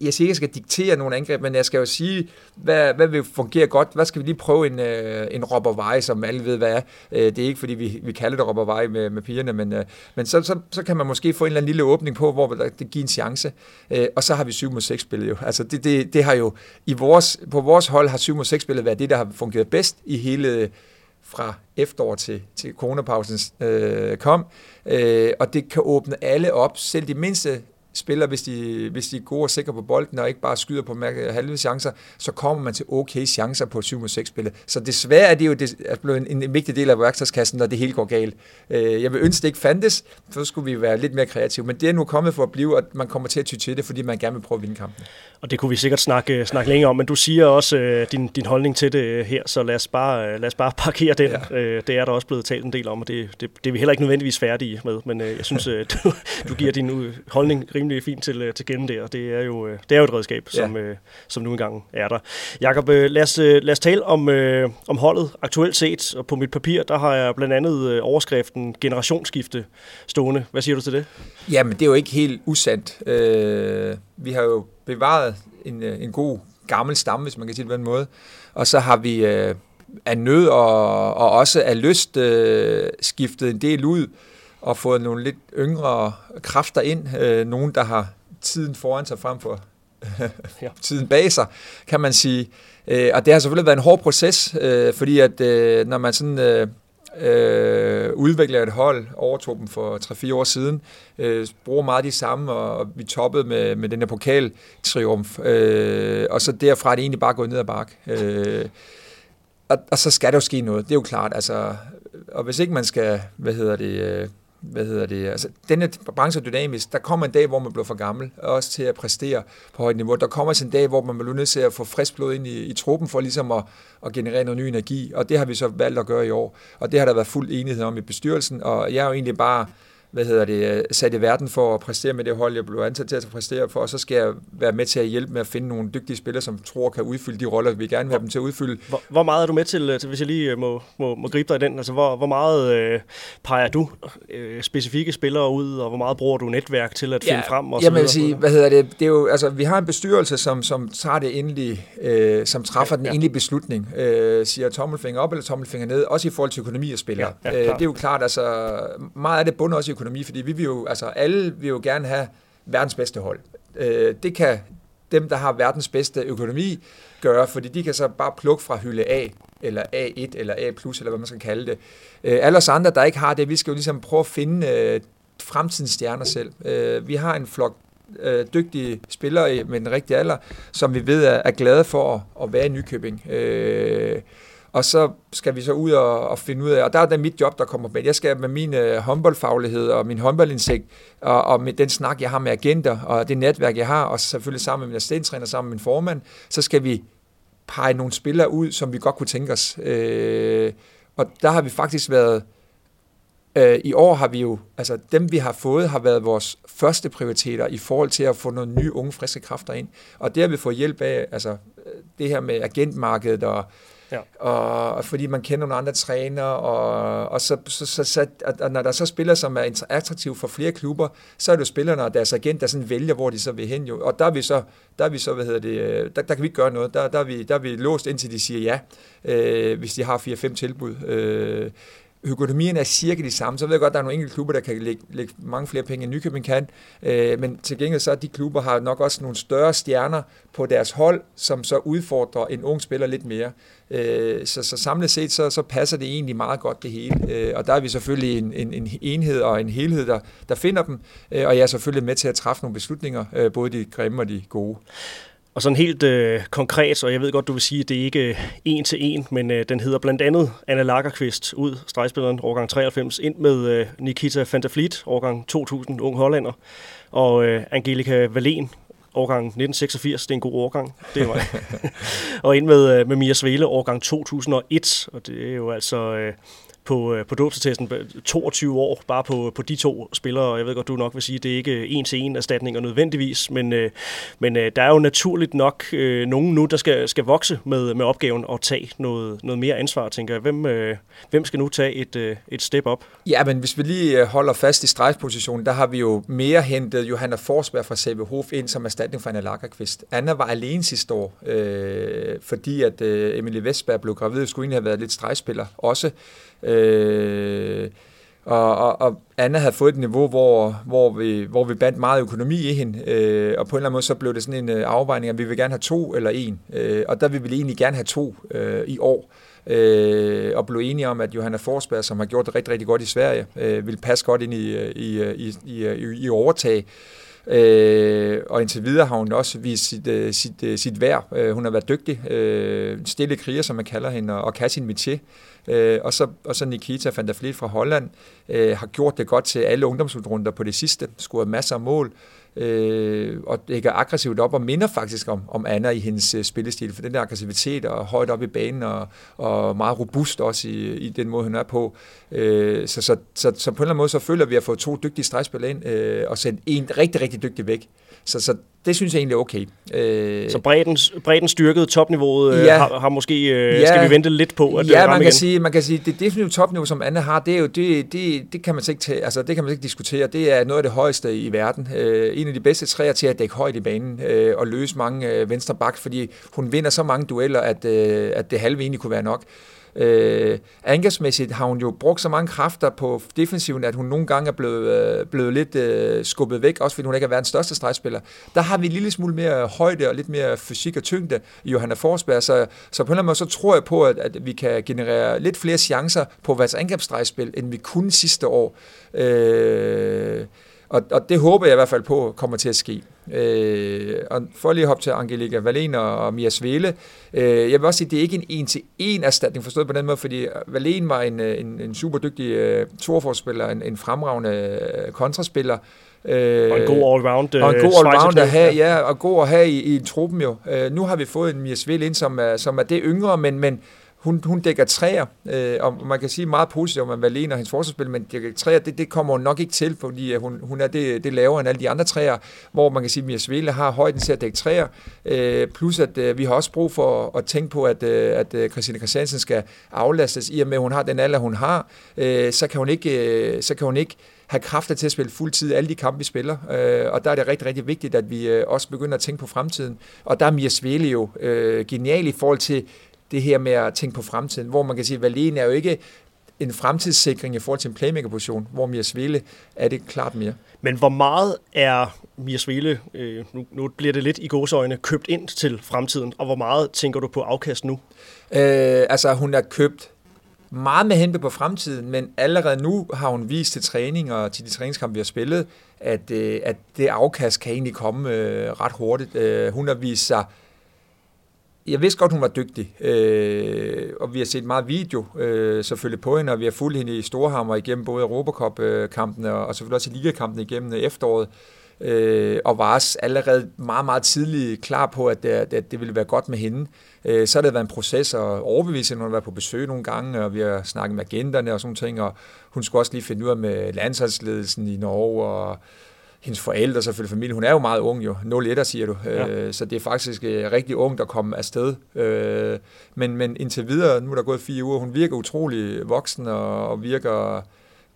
jeg siger ikke, jeg skal diktere nogle angreb, men jeg skal jo sige, hvad, hvad vil fungere godt. Hvad skal vi lige prøve en, øh, en Robber som alle ved, hvad er. Øh, det er ikke, fordi vi, vi kalder det Robber med, med pigerne, men, øh, men så, så, så kan man måske få en eller anden lille åbning på, hvor det giver en chance. Øh, og så har vi 7 mod 6 spillet jo. Altså det, det, det har jo, i vores, på vores hold har 7 mod 6 spillet været det, der har fungeret bedst i hele fra efterår til, til coronapausen øh, kom, øh, og det kan åbne alle op, selv de mindste spiller, hvis de, hvis de er gode og sikre på bolden, og ikke bare skyder på halve chancer, så kommer man til okay chancer på 7 mod 6 spillet. Så desværre er det jo det, er blevet en, en vigtig del af værktøjskassen, når det hele går galt. Øh, jeg vil ønske, det ikke fandtes, så skulle vi være lidt mere kreative, men det er nu kommet for at blive, at man kommer til at ty til det, fordi man gerne vil prøve at vinde kampen. Og det kunne vi sikkert snakke, snakke længere om, men du siger også øh, din, din holdning til det her, så lad os bare, øh, lad os bare parkere den. Ja. Øh, det er der også blevet talt en del om, og det, det, det er vi heller ikke nødvendigvis færdige med, men øh, jeg synes, øh, du, du giver din holdning rimelig fint til, øh, til gennem der. Det er jo, øh, det er jo et redskab, som, ja. øh, som nu engang er der. Jakob, øh, lad, os, øh, lad os tale om, øh, om holdet aktuelt set, og på mit papir, der har jeg blandt andet øh, overskriften generationsskifte stående. Hvad siger du til det? Jamen, det er jo ikke helt usandt. Øh, vi har jo bevaret en, øh, en god gammel stamme, hvis man kan sige det på en måde. Og så har vi øh, af nød og, og også af lyst øh, skiftet en del ud og fået nogle lidt yngre kræfter ind. Øh, nogen, der har tiden foran sig frem for ja. tiden bag sig, kan man sige. Øh, og det har selvfølgelig været en hård proces, øh, fordi at øh, når man sådan øh, øh, udvikler et hold, overtog dem for 3-4 år siden, øh, bruger meget de samme, og vi toppede med, med den her pokaltriumf, øh, og så derfra er det egentlig bare gået ned ad bakke. Øh, og, og så skal der jo ske noget, det er jo klart. Altså, og hvis ikke man skal, hvad hedder det, øh, hvad hedder det, altså denne branche er dynamisk. Der kommer en dag, hvor man bliver for gammel, også til at præstere på højt niveau. Der kommer også en dag, hvor man bliver nødt til at få frisk blod ind i, i truppen, for ligesom at, at generere noget ny energi, og det har vi så valgt at gøre i år. Og det har der været fuld enighed om i bestyrelsen, og jeg er jo egentlig bare hvad hedder det, sat i verden for at præstere med det hold, jeg blev ansat til at præstere for, og så skal jeg være med til at hjælpe med at finde nogle dygtige spillere, som tror kan udfylde de roller, vi gerne vil have dem til at udfylde. Hvor, hvor meget er du med til, til hvis jeg lige øh, må, må, må gribe dig i den? Altså, hvor, hvor meget øh, peger du øh, specifikke spillere ud, og hvor meget bruger du netværk til at finde ja, frem? Og jeg vil sige, hvad hedder det, det er jo, altså, vi har en bestyrelse, som, som tager det endelige, øh, som træffer ja, den ja. endelige beslutning, øh, siger tommelfinger op eller tommelfinger ned, også i forhold til økonomi og spillere. Ja, ja, øh, det er jo klart, altså, meget af det bunder også i økonomi, økonomi, fordi vi vil jo, altså alle vil jo gerne have verdens bedste hold. Øh, det kan dem, der har verdens bedste økonomi, gøre, fordi de kan så bare plukke fra hylde A, eller A1, eller A+, eller hvad man skal kalde det. Øh, alle os andre, der ikke har det, vi skal jo ligesom prøve at finde øh, fremtidens stjerner selv. Øh, vi har en flok øh, dygtige spillere med den rigtige alder, som vi ved er, er glade for at, at være i Nykøbing. Øh, og så skal vi så ud og, og finde ud af, og der er det mit job, der kommer med. Jeg skal med min øh, håndboldfaglighed og min håndboldindsigt, og, og med den snak, jeg har med agenter, og det netværk, jeg har, og selvfølgelig sammen med min assistenttræner, sammen med min formand, så skal vi pege nogle spillere ud, som vi godt kunne tænke os. Øh, og der har vi faktisk været, øh, i år har vi jo, altså dem vi har fået, har været vores første prioriteter i forhold til at få nogle nye unge, friske kræfter ind. Og det har vi fået hjælp af, altså øh, det her med agentmarkedet og Ja. Og, og fordi man kender nogle andre træner, og, og, så, så, så, så, og når der så spiller, som er attraktive for flere klubber, så er det jo spillerne og deres agent, der sådan vælger, hvor de så vil hen. Jo. Og der er vi så, der er vi så, hvad hedder det, øh, der, der kan vi ikke gøre noget. Der, der, er, vi, der er vi låst indtil de siger ja, øh, hvis de har 4-5 tilbud. Øh, økonomien er cirka de samme. Så ved jeg godt, at der er nogle enkelte klubber, der kan lægge, lægge mange flere penge, end Nykøbing kan. Øh, men til gengæld så er de klubber har nok også nogle større stjerner på deres hold, som så udfordrer en ung spiller lidt mere. Øh, så, så samlet set, så, så passer det egentlig meget godt det hele. Øh, og der er vi selvfølgelig en, en, en enhed og en helhed, der, der finder dem. Øh, og jeg er selvfølgelig med til at træffe nogle beslutninger, øh, både de grimme og de gode. Og sådan helt øh, konkret, og jeg ved godt, du vil sige, at det er ikke øh, en til en, men øh, den hedder blandt andet Anna Lagerqvist ud, stregspilleren årgang 93, ind med øh, Nikita van der Vliet, årgang 2000, ung hollander, og øh, Angelika Valen, årgang 1986, det er en god årgang, det er mig. og ind med, øh, med Mia Svele, årgang 2001, og det er jo altså... Øh, på, øh, på dåbsatesten 22 år, bare på, på de to spillere, og jeg ved godt, du nok vil sige, at det er ikke en til en erstatninger nødvendigvis, men, øh, men øh, der er jo naturligt nok nogen nu, der skal, skal vokse med, med opgaven og tage noget, noget mere ansvar, tænker jeg. Hvem, hvem skal nu tage et, et step op? Ja, men hvis vi lige holder fast i strejfpositionen, der har vi jo mere hentet Johanna Forsberg fra CB Hof ind som erstatning for Anna Lagerqvist. Anna var alene sidste år, øh, fordi at øh, Emilie Vestberg blev gravid, skulle egentlig have været lidt strejspiller også. Øh, og, og, og Anna havde fået et niveau, hvor, hvor, vi, hvor vi bandt meget økonomi i hende, øh, og på en eller anden måde så blev det sådan en øh, afvejning, at vi vil gerne have to eller en, øh, og der vil vi egentlig gerne have to øh, i år, øh, og blev enige om, at Johanna Forsberg, som har gjort det rigtig, rigtig godt i Sverige, øh, vil passe godt ind i, øh, øh, i, i, i, i, overtag. Øh, og indtil videre har hun også vist sit, sit, sit værd. Øh, hun har været dygtig, øh, stille kriger, som man kalder hende, og, og kan sin métier. Øh, og, så, og så Nikita van der Vliet fra Holland øh, har gjort det godt til alle ungdomsrunder på det sidste, scoret masser af mål, øh, og lægger aggressivt op og minder faktisk om, om Anna i hendes øh, spillestil, for den der aggressivitet og højt op i banen og, og meget robust også i, i den måde, hun er på. Øh, så, så, så, så på en eller anden måde så føler vi, at vi har fået to dygtige stregspillere ind øh, og sendt en rigtig, rigtig dygtig væk. Så, så det synes jeg egentlig er okay. Øh, så bredden, bredden styrket topniveauet øh, ja, har, har måske, øh, ja, skal vi vente lidt på, at ja, man kan, igen? sige, man kan sige, det definitive topniveau, som Anne har, det er jo, det, det, det kan man ikke tage, altså det kan man ikke diskutere. Det er noget af det højeste i verden. Øh, en af de bedste træer til at dække højt i banen øh, og løse mange øh, venstre bak, fordi hun vinder så mange dueller, at, øh, at det halve egentlig kunne være nok. Øh, angrebsmæssigt har hun jo brugt så mange kræfter på defensiven, at hun nogle gange er blevet, øh, blevet lidt øh, skubbet væk, også fordi hun ikke er verdens største stregspiller. Der har vi en lille smule mere højde og lidt mere fysik og tyngde i Johanna Forsberg, så, så på en eller anden måde, så tror jeg på, at, at vi kan generere lidt flere chancer på vores angrebsstregspil, end vi kunne sidste år. Øh, og, og det håber jeg i hvert fald på kommer til at ske. Øh, og for lige at hoppe til Angelika Valen og Mia Svele, øh, jeg vil også sige, at det er ikke en en-til-en erstatning, forstået på den måde, fordi Valen var en, en, en super dygtig øh, torforspiller, en, en fremragende øh, kontraspiller, Øh, og en god all-round Og en god all-round at have, ja, og god at have i, i truppen jo. Øh, nu har vi fået en Mia Svele ind, som er, som er det yngre, men, men hun, hun dækker træer, øh, og man kan sige meget positivt om Valene og hendes forsvarsspil, men dækker træer, det, det kommer hun nok ikke til, fordi øh, hun, hun er det, det lavere end alle de andre træer, hvor man kan sige, at Mia Svele har højden til at dække træer, øh, plus at øh, vi har også brug for at tænke på, at, øh, at øh, Christine Christiansen skal aflastes, i og med at hun har den alder, hun har, øh, så kan hun ikke, øh, så kan hun ikke have kræfter til at spille fuldtid alle de kampe, vi spiller. Øh, og der er det rigtig, rigtig vigtigt, at vi øh, også begynder at tænke på fremtiden. Og der er Mia Svele jo øh, genial i forhold til det her med at tænke på fremtiden, hvor man kan sige, at Valene er jo ikke en fremtidssikring i forhold til en playmaker-position, hvor Mia Svele er det klart mere. Men hvor meget er Mia Svele, øh, nu, nu bliver det lidt i gåsøjne, købt ind til fremtiden, og hvor meget tænker du på afkast nu? Øh, altså, hun er købt meget med henblik på fremtiden, men allerede nu har hun vist til træning og til de træningskampe, vi har spillet, at, øh, at det afkast kan egentlig komme øh, ret hurtigt. Øh, hun har vist sig jeg vidste godt, hun var dygtig, øh, og vi har set meget video øh, selvfølgelig på hende, og vi har fulgt hende i Storhammer igennem både Europacup-kampene og, og selvfølgelig også i Liga-kampene igennem øh, efteråret, øh, og var også allerede meget, meget tidligt klar på, at det, at det ville være godt med hende. Øh, så har det været en proces at overbevise hende, hun har været på besøg nogle gange, og vi har snakket med agenterne og sådan ting, og hun skulle også lige finde ud af med landsholdsledelsen i Norge, og hendes forældre, selvfølgelig familie. Hun er jo meget ung jo, 01 siger du. Ja. Øh, så det er faktisk øh, rigtig ung, der kommer afsted. Øh, men, men indtil videre, nu er der gået fire uger, hun virker utrolig voksen og, og virker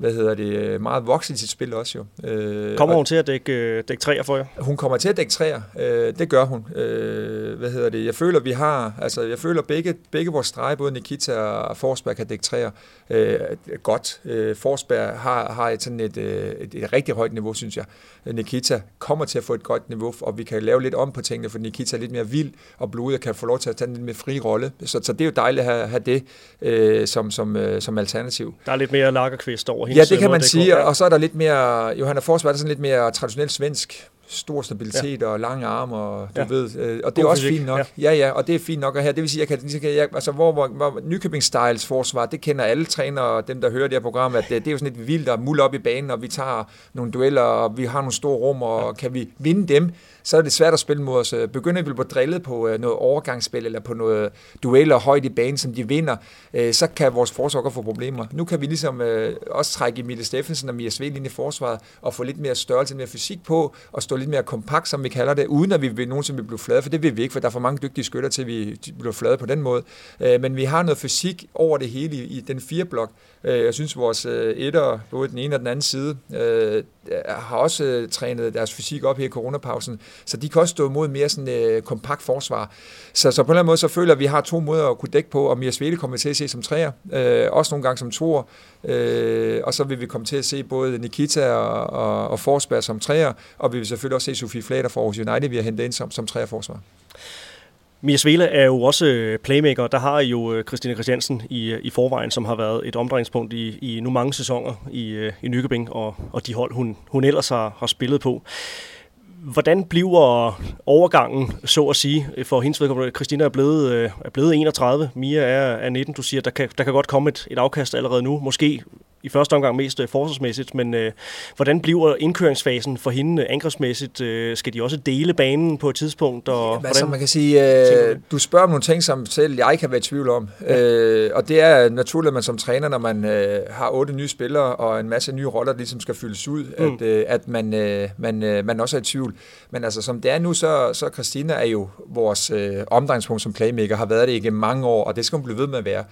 hvad hedder det, meget voksen i sit spil også jo. Øh, kommer hun til at dække, øh, dække træer for jer? Hun kommer til at dække træer, øh, det gør hun. Øh, hvad hedder det, jeg føler, vi har, altså jeg føler begge, begge vores streger, både Nikita og Forsberg kan dække træer øh, godt. Øh, Forsberg har, har et, sådan et, øh, et, et, rigtig højt niveau, synes jeg. Nikita kommer til at få et godt niveau, og vi kan lave lidt om på tingene, for Nikita er lidt mere vild og blodig og kan få lov til at tage en lidt mere fri rolle. Så, så det er jo dejligt at have, have det øh, som, som, øh, som alternativ. Der er lidt mere lakkerkvist over hendes Ja, det kan man sige, og så er der lidt mere, Johanna Forsberg er sådan lidt mere traditionelt svensk, stor stabilitet ja. og lange arme, og du ja. ved, øh, og det er God også fysik. fint nok. Ja. ja, ja, og det er fint nok, og her, det vil sige, jeg kan, jeg, altså, hvor, hvor, hvor Nykøbing Styles forsvar, det kender alle trænere, dem der hører det her program, at det, det er jo sådan et vildt og muld op i banen, og vi tager nogle dueller, og vi har nogle store rum, og ja. kan vi vinde dem, så er det svært at spille mod os. Øh, begynder vi på drillet på øh, noget overgangsspil, eller på noget dueller højt i banen, som de vinder, øh, så kan vores forsvar få problemer. Nu kan vi ligesom også trække Emilie Steffensen og Mia Sved ind i forsvaret, og få lidt mere størrelse, mere fysik på, og stå lidt mere kompakt, som vi kalder det, uden at vi vil nogensinde vil blive flade, for det vil vi ikke, for der er for mange dygtige skytter til, at vi bliver flade på den måde. Men vi har noget fysik over det hele i den fire blok. Øh, jeg synes, vores øh, etter, både den ene og den anden side, øh, har også trænet deres fysik op her i coronapausen, så de kan også stå imod mere sådan kompakt forsvar. Så, så på en eller anden måde, så føler at vi har to måder at kunne dække på, og Mia Svele kommer til at se som træer, også nogle gange som toer, og så vil vi komme til at se både Nikita og, og, og Forsberg som træer, og vi vil selvfølgelig også se Sofie Flater fra Aarhus United, vi har hentet ind som, som træerforsvar. forsvar. Mia Svele er jo også øh, playmaker. Der har jo øh, Christine Christiansen i, øh, i forvejen, som har været et omdrejningspunkt i, i nu mange sæsoner i, i Nykøbing, og, og de hold, hun, hun ellers har, har spillet på. Hvordan bliver overgangen, så at sige, for hendes vedkommende? Christina er blevet, er blevet 31, Mia er, er 19. Du siger, der kan, der kan godt komme et, et afkast allerede nu. Måske i første omgang mest øh, forsvarsmæssigt, men øh, hvordan bliver indkøringsfasen for hende angrebsmæssigt? Øh, skal de også dele banen på et tidspunkt? Og Jamen, altså, man kan sige, øh, du spørger om nogle ting, som selv jeg kan være i tvivl om. Ja. Øh, og det er naturligt, at man som træner, når man øh, har otte nye spillere og en masse nye roller, der ligesom skal fyldes ud, mm. at, øh, at man, øh, man, øh, man også er i tvivl. Men altså, som det er nu, så, så Christina er jo vores øh, omdrejningspunkt som playmaker, har været det igennem mange år, og det skal hun blive ved med at være.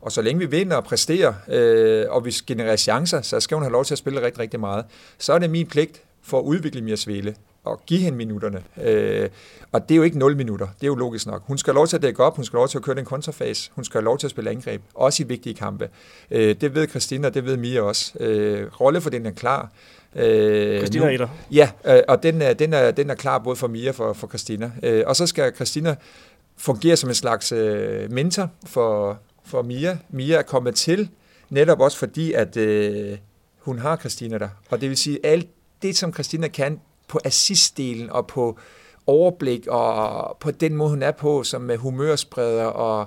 Og så længe vi vinder og præsterer, øh, og vi genererer chancer, så skal hun have lov til at spille rigtig, rigtig meget. Så er det min pligt for at udvikle Mia Svele og give hende minutterne. Øh, og det er jo ikke 0 minutter, det er jo logisk nok. Hun skal have lov til at dække op, hun skal have lov til at køre den kontrafase, hun skal have lov til at spille angreb, også i vigtige kampe. Øh, det ved Christina, og det ved Mia også. Øh, rollefordelingen er klar. Øh, Christina Eder. Ja, øh, og den er, den, er, den er klar både for Mia og for, for Christina. Øh, og så skal Christina fungere som en slags øh, mentor for, for Mia. Mia er kommet til, netop også fordi, at øh, hun har Christina der. Og det vil sige, alt det, som Christina kan, på assistdelen og på overblik og på den måde, hun er på, som med humørspreder og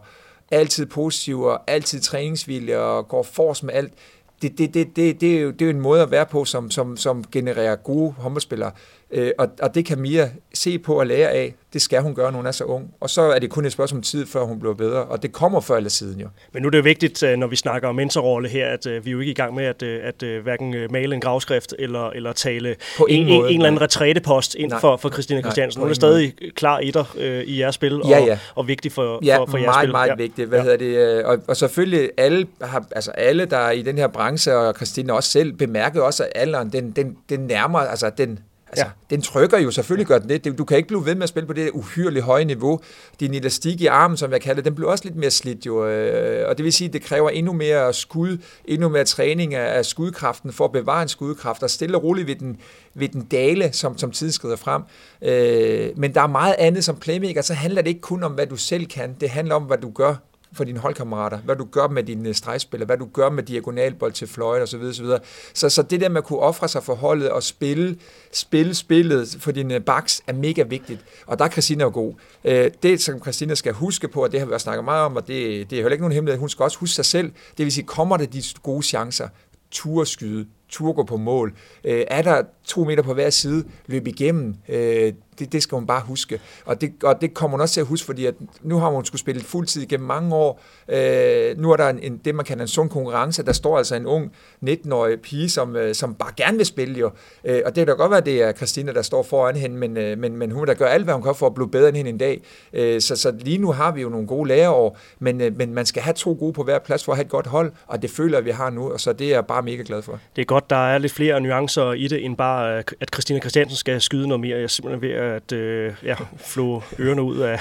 altid positiv og altid træningsvilje og går force med alt. Det, det, det, det, det, er jo, det er jo en måde at være på, som, som, som genererer gode håndboldspillere. Øh, og, og det kan Mia se på og lære af. Det skal hun gøre, når hun er så ung. Og så er det kun et spørgsmål om tid, før hun bliver bedre. Og det kommer før eller siden jo. Men nu er det jo vigtigt, øh, når vi snakker om mentorrolle her, at øh, vi er jo ikke i gang med at, øh, at, hverken male en gravskrift eller, eller tale på en, en, en eller anden retrætepost ind nej, for, for Christina Christiansen. Hun er stadig måde. klar i dig øh, i jeres spil og, ja, ja. og vigtig for, ja, for, for jeres meget, spil. meget meget vigtigt. Hvad ja. hedder det? Og, og selvfølgelig alle, har, altså alle, der er i den her branche, og Christina også selv, bemærkede også, at alderen, den, den, den nærmer, altså den, Altså, ja. den trykker jo, selvfølgelig gør den det. Du kan ikke blive ved med at spille på det uhyreligt høje niveau. Din elastik i armen, som jeg kalder det, den bliver også lidt mere slidt jo. Øh, og det vil sige, at det kræver endnu mere skud, endnu mere træning af skudkraften for at bevare en skudkraft og stille og roligt ved den, ved den dale, som, som tiden skrider frem. Øh, men der er meget andet som playmaker, så handler det ikke kun om, hvad du selv kan. Det handler om, hvad du gør for dine holdkammerater, hvad du gør med dine øh, stregspillere, hvad du gør med diagonalbold til fløjt osv. osv. Så, så det der med at kunne ofre sig for holdet og spille, spille spillet for dine øh, backs er mega vigtigt. Og der er Christina jo god. Øh, det, som Christina skal huske på, og det har vi også snakket meget om, og det, det er heller ikke nogen hemmelighed, hun skal også huske sig selv. Det vil sige, kommer der de gode chancer, turskyde, tur gå på mål. Øh, er der to meter på hver side, løb igennem. Øh, det, det skal hun bare huske. Og det, og det kommer hun også til at huske, fordi at nu har hun skulle spille fuldtid igennem mange år. Øh, nu er der en, en, det, man kalder en sund konkurrence. Der står altså en ung 19-årig pige, som, øh, som bare gerne vil spille jo. Øh, og det kan da godt være, at det er Christina, der står foran hende, men, øh, men, men hun vil da gøre alt, hvad hun kan for at blive bedre end hende en dag. Øh, så, så lige nu har vi jo nogle gode lærerår, men, øh, men man skal have to gode på hver plads for at have et godt hold, og det føler vi har nu, og så det er jeg bare mega glad for. Det er godt, der er lidt flere nuancer i det, end bare, øh, at Christina Christiansen skal skyde noget mere. Jeg er simpelthen ved at øh, ja, flå ørerne ud af,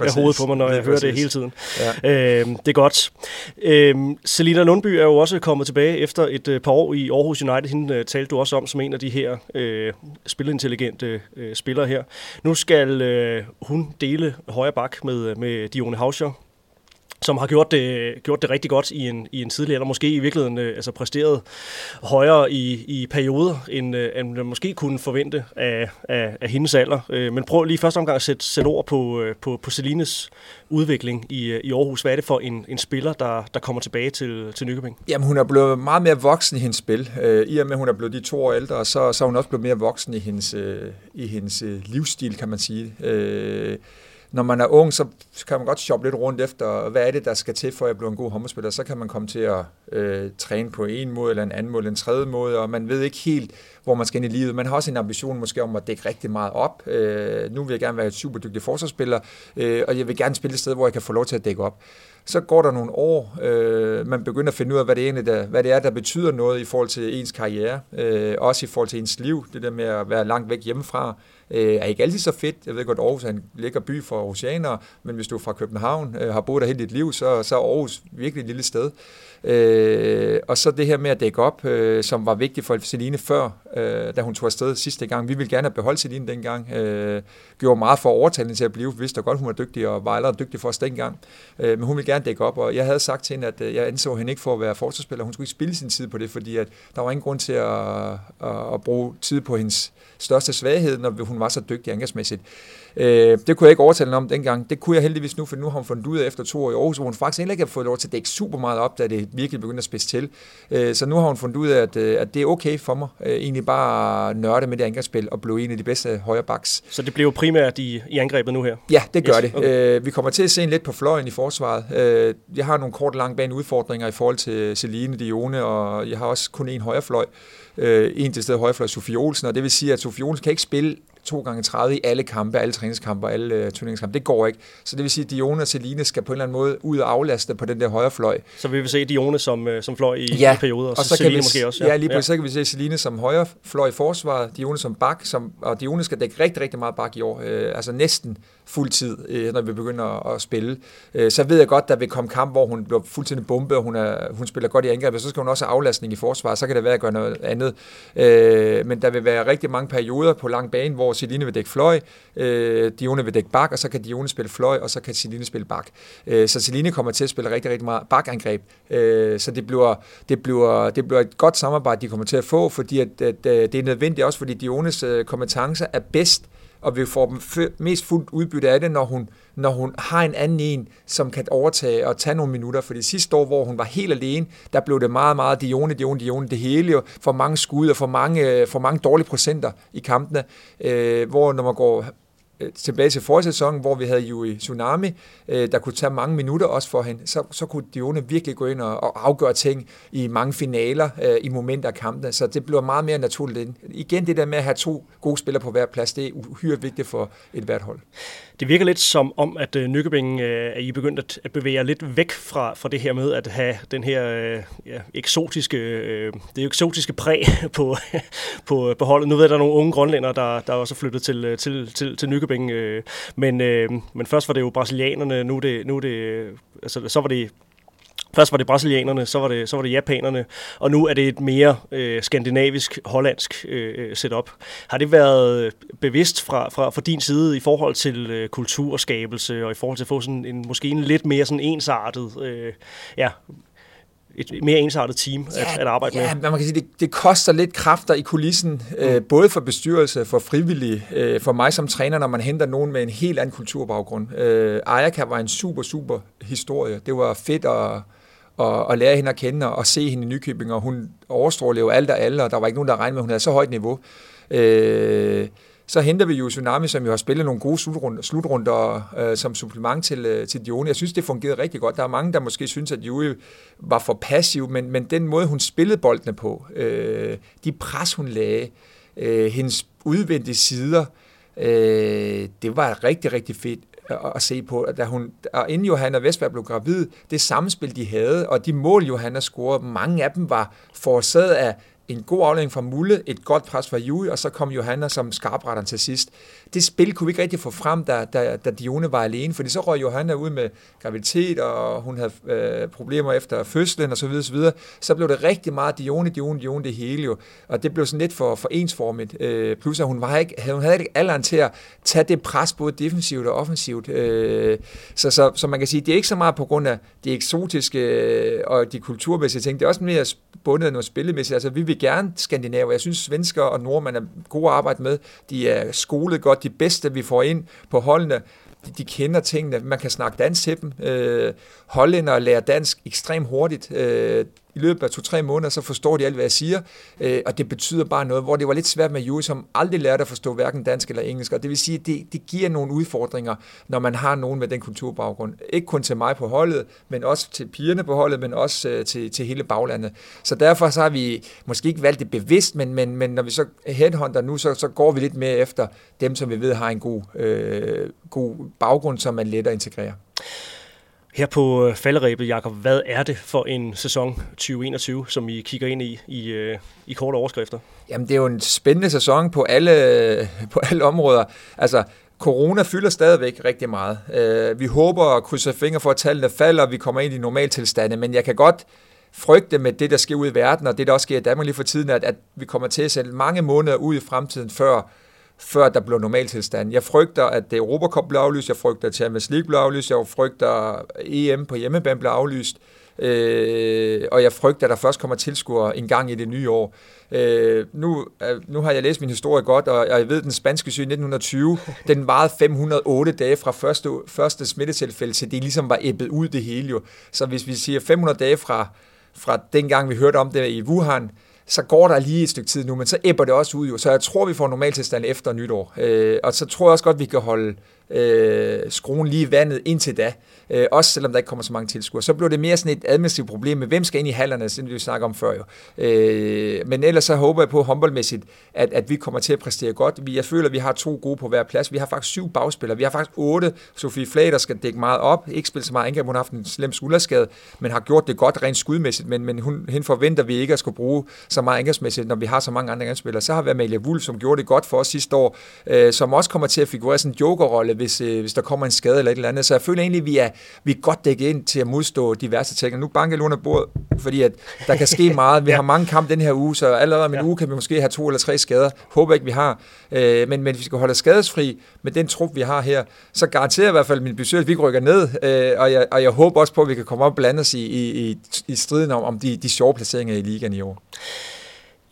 af hovedet på mig, når lige jeg præcis. hører det hele tiden. Ja. Øh, det er godt. Øh, Selina Lundby er jo også kommet tilbage efter et øh, par år i Aarhus United. Hende øh, talte du også om som en af de her øh, spilintelligente øh, spillere her. Nu skal øh, hun dele højre bak med, med Dione Hauscher, som har gjort det, gjort det rigtig godt i en, i en tidlig eller måske i virkeligheden øh, altså præsteret højere i, i perioder, end, øh, end man måske kunne forvente af, af, af hendes alder. Øh, men prøv lige første omgang at sætte, sætte ord på, øh, på, på Celines udvikling i, øh, i Aarhus. Hvad er det for en, en spiller, der, der kommer tilbage til, til Nykøbing? Jamen, hun er blevet meget mere voksen i hendes spil. Øh, I og med, at hun er blevet de to år ældre, så, så er hun også blevet mere voksen i hendes, øh, i hendes øh, livsstil, kan man sige. Øh, når man er ung, så kan man godt shoppe lidt rundt efter, hvad er det, der skal til, for at bliver en god håndboldspiller. Så kan man komme til at øh, træne på en måde, eller en anden måde, eller en tredje måde, og man ved ikke helt, hvor man skal ind i livet. Man har også en ambition måske om at dække rigtig meget op. Øh, nu vil jeg gerne være et super dygtig forsvarsspiller, øh, og jeg vil gerne spille et sted, hvor jeg kan få lov til at dække op. Så går der nogle år, øh, man begynder at finde ud af, hvad det, egentlig der, hvad det er, der betyder noget i forhold til ens karriere, øh, også i forhold til ens liv, det der med at være langt væk hjemmefra, øh, er ikke altid så fedt. Jeg ved godt, Aarhus er en lækker by for oceaner, men hvis du er fra København, øh, har boet der hele dit liv, så, så er Aarhus virkelig et lille sted. Øh, og så det her med at dække op, øh, som var vigtigt for Celine før, øh, da hun tog afsted sidste gang. Vi ville gerne have beholdt Celine dengang. Øh, gjorde meget for overtalende til at blive. Vidste godt, hun var dygtig og var allerede dygtig for os dengang. Øh, men hun ville gerne dække op, og jeg havde sagt til hende, at øh, jeg anså hende ikke for at være forsvarsspiller. Hun skulle ikke spille sin tid på det, fordi at der var ingen grund til at, at, at bruge tid på hendes største svaghed, når hun var så dygtig angrebsmæssigt. Øh, det kunne jeg ikke overtale om dengang. Det kunne jeg heldigvis nu, for nu har hun fundet ud af efter to år i Aarhus, hvor hun faktisk heller ikke har fået lov til at dække super meget op, da det virkelig begyndte at spidse til. Øh, så nu har hun fundet ud af, at, øh, at det er okay for mig, øh, egentlig bare nørde med det angrebsspil og blive en af de bedste højre backs. Så det bliver jo primært i, i angrebet nu her? Ja, det gør yes, det. Okay. Øh, vi kommer til at se en lidt på fløjen i forsvaret. Øh, jeg har nogle kort og lange bane udfordringer i forhold til Celine Dione, og jeg har også kun en højre fløj. Øh, en til stedet højrefløj Sofie Olsen, og det vil sige, at Sofie Olsen kan ikke spille 2 gange 30 i alle kampe, alle træningskampe, alle uh, turneringskampe. Det går ikke. Så det vil sige, at Dione og Celine skal på en eller anden måde ud og aflaste på den der højre fløj. Så vi vil se Dione som, uh, som fløj i, ja. i perioder, og, og så, så Celine vi, måske også. Ja, ja lige ja. så kan vi se Celine som højre fløj i forsvaret, Dione som bak, som, og Dione skal dække rigtig, rigtig meget bak i år. Uh, altså næsten fuld tid, øh, når vi begynder at, at spille. Øh, så ved jeg godt, der vil komme kamp, hvor hun bliver fuldstændig bumpet, og hun, er, hun spiller godt i angreb, og så skal hun også have aflastning i forsvar, så kan det være at gøre noget andet. Øh, men der vil være rigtig mange perioder på lang bane, hvor Celine vil dække fløj, øh, Dione vil dække bak, og så kan Dione spille fløj, og så kan Celine spille bak. Øh, så Celine kommer til at spille rigtig, rigtig meget bakangreb. Øh, så det bliver, det, bliver, det bliver et godt samarbejde, de kommer til at få, fordi at, at, at det er nødvendigt også, fordi Diones øh, kompetencer er bedst og vi får dem mest fuldt udbytte af det, når hun, når hun har en anden en, som kan overtage og tage nogle minutter. For det sidste år, hvor hun var helt alene, der blev det meget, meget Dione, Dione, Dione, det hele jo, for mange skud og for mange, øh, for mange dårlige procenter i kampene, øh, hvor når man går Øh, tilbage til forsæsonen, sæson, hvor vi havde Yui Tsunami, øh, der kunne tage mange minutter også for hende, så, så kunne Dione virkelig gå ind og, og afgøre ting i mange finaler, øh, i momenter af kampene, så det blev meget mere naturligt. Igen det der med at have to gode spillere på hver plads, det er uhyre vigtigt for et hvert hold. Det virker lidt som om, at øh, Nykøbing øh, er I begyndt at, at bevæge jer lidt væk fra, fra det her med at have den her øh, ja, eksotiske, øh, det eksotiske præg på, på, på holdet. Nu ved jeg, at der er nogle unge grønlænder, der, der er også flyttet øh, til, til, til, til Nykøbing. Øh, men, øh, men først var det jo brasilianerne, nu er det, nu er det altså, så var det Først var det brasilianerne, så var det, så var det japanerne, og nu er det et mere øh, skandinavisk, hollandsk øh, setup. Har det været bevidst fra, fra, fra din side i forhold til øh, kulturskabelse og i forhold til at få sådan en, måske en lidt mere sådan ensartet øh, ja, et mere ensartet team ja, at, at arbejde ja, med. Ja, man kan sige, det, det koster lidt kræfter i kulissen, øh, mm. øh, både for bestyrelse, for frivillige, øh, for mig som træner, når man henter nogen med en helt anden kulturbaggrund. Øh, Ayaka var en super, super historie. Det var fedt at, at, at lære hende at kende og, at se hende i Nykøbing, og hun overstrålede jo alt og alle, og der var ikke nogen, der regnede med, at hun havde så højt niveau. Øh, så henter vi jo Tsunami, som jo har spillet nogle gode slutrunder, slutrunder øh, som supplement til, øh, til Dione. Jeg synes, det fungerede rigtig godt. Der er mange, der måske synes, at Julie var for passiv, men, men den måde, hun spillede boldene på, øh, de pres, hun lagde, øh, hendes udvendige sider, øh, det var rigtig, rigtig fedt at se på. Da hun, og inden Johanna Vestberg blev gravid, det samspil, de havde, og de mål, Johanna scorede, mange af dem var forårsaget af en god aflægning fra Mulle, et godt pres fra Jui, og så kom Johanna som skarpretteren til sidst. Det spil kunne vi ikke rigtig få frem, da, da, da Dione var alene, fordi så røg Johanna ud med graviditet, og hun havde øh, problemer efter fødslen og så videre, så videre. Så blev det rigtig meget Dione, Dione, Dione, det hele jo. Og det blev sådan lidt for, for ensformigt. Øh, plus at hun, var ikke, hun havde ikke alderen til at tage det pres, både defensivt og offensivt. Øh, så, så, så man kan sige, det er ikke så meget på grund af de eksotiske øh, og de kulturmæssige ting. Det er også mere bundet af noget spillemæssigt. Altså, vi vil gerne skandinaver. Jeg synes, svensker og nordmænd er gode at arbejde med. De er skolet godt. De bedste, vi får ind på holdene, de, de kender tingene. Man kan snakke dansk til dem. Øh, hollænder lærer dansk ekstremt hurtigt. Øh, i løbet af to-tre måneder, så forstår de alt, hvad jeg siger, øh, og det betyder bare noget, hvor det var lidt svært med Juri, som aldrig lærte at forstå hverken dansk eller engelsk, og det vil sige, at det, det giver nogle udfordringer, når man har nogen med den kulturbaggrund. Ikke kun til mig på holdet, men også til pigerne på holdet, men også øh, til, til hele baglandet. Så derfor så har vi måske ikke valgt det bevidst, men, men, men når vi så headhunter nu, så, så går vi lidt mere efter dem, som vi ved har en god, øh, god baggrund, som man let at integrere. Her på øh, falderæbet, Jakob, hvad er det for en sæson 2021, som I kigger ind i i, øh, i korte overskrifter? Jamen, det er jo en spændende sæson på alle, øh, på alle områder. Altså, corona fylder stadigvæk rigtig meget. Vi håber at krydse fingre for, at tallene falder, og vi kommer ind i normaltilstande, men jeg kan godt frygte med det, der sker ud i verden, og det, der også sker i Danmark lige for tiden, at, at vi kommer til at sætte mange måneder ud i fremtiden, før før der blev normaltilstand. Jeg frygter, at det Europacup blev aflyst, jeg frygter, at Champions League blev aflyst, jeg frygter, at EM på hjemmebane blev aflyst, øh, og jeg frygter, at der først kommer tilskuere en gang i det nye år. Øh, nu, øh, nu har jeg læst min historie godt, og jeg ved, at den spanske syge i 1920, den varede 508 dage fra første, første smittetilfælde, til det ligesom var æbbet ud det hele jo. Så hvis vi siger 500 dage fra, fra dengang vi hørte om det i Wuhan, så går der lige et stykke tid nu, men så æbber det også ud jo. Så jeg tror, vi får normaltilstand efter nytår. Øh, og så tror jeg også godt, vi kan holde øh, skruen lige i vandet indtil da øh, også selvom der ikke kommer så mange tilskuere. Så bliver det mere sådan et administrativt problem med, hvem skal ind i hallerne, som vi snakker om før jo. Øh, men ellers så håber jeg på håndboldmæssigt, at, at vi kommer til at præstere godt. Vi, Jeg føler, at vi har to gode på hver plads. Vi har faktisk syv bagspillere. Vi har faktisk otte. Sofie Flader skal dække meget op. Ikke spille så meget angreb. Hun har haft en slem skulderskade, men har gjort det godt rent skudmæssigt. Men, men hun, hende forventer vi ikke at skulle bruge så meget angrebsmæssigt, når vi har så mange andre angrebsspillere. Så har vi Amalie Wulf, som gjorde det godt for os sidste år, øh, som også kommer til at figurere sådan en jokerrolle, hvis, øh, hvis der kommer en skade eller et eller andet. Så jeg føler egentlig, at vi er, vi er godt dækket ind til at modstå diverse ting. Nu banker jeg under bordet, fordi at der kan ske meget. Vi ja. har mange kampe den her uge, så allerede om en ja. uge kan vi måske have to eller tre skader. Håber ikke, vi har. Øh, men, men hvis vi skal holde skadesfri med den trup, vi har her, så garanterer jeg i hvert fald min besøg, at vi rykker ned. Øh, og, jeg, og jeg håber også på, at vi kan komme op og blande os i, i, i, i striden om, om de, de sjove placeringer i ligaen i år.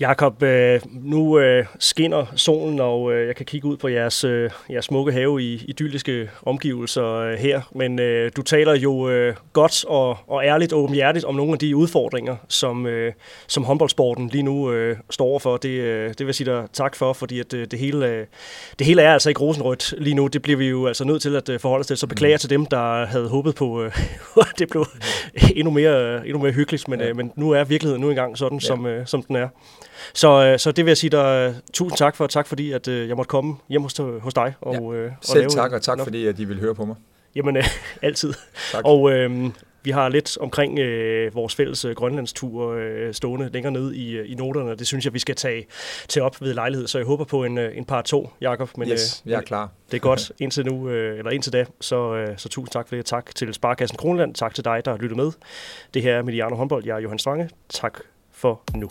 Jakob, øh, nu øh, skinner solen, og øh, jeg kan kigge ud på jeres, jeres smukke have i idylliske omgivelser her, men du taler jo godt og, og ærligt og åbenhjertigt om nogle af de udfordringer, som, som håndboldsporten lige nu står overfor. Det, det vil jeg sige dig tak for, fordi at det, hele, det hele er altså ikke rosenrødt lige nu. Det bliver vi jo altså nødt til at forholde os til, så beklager mm. til dem, der havde håbet på, at det blev endnu mere, endnu mere hyggeligt, men, ja. men nu er virkeligheden nu engang sådan, ja. som, som den er. Så, øh, så det vil jeg sige dig øh, tusind tak for. Tak fordi, at øh, jeg måtte komme hjem hos, hos dig. Og, ja. øh, og Selv tak, og tak nok. fordi, at de vil høre på mig. Jamen, øh, altid. Tak. Og øh, vi har lidt omkring øh, vores fælles øh, Grønlandstur øh, stående længere ned i, øh, i noterne. Det synes jeg, vi skal tage, tage op ved lejlighed. Så jeg håber på en, en par to, Jakob. Men, yes, øh, jeg er klar. Det er godt indtil nu, øh, eller indtil da. Så, øh, så tusind tak for det. Tak til Sparkassen Kronland. Tak til dig, der har lyttet med. Det her er Mediano Håndbold. Jeg er Johan Strange. Tak for nu.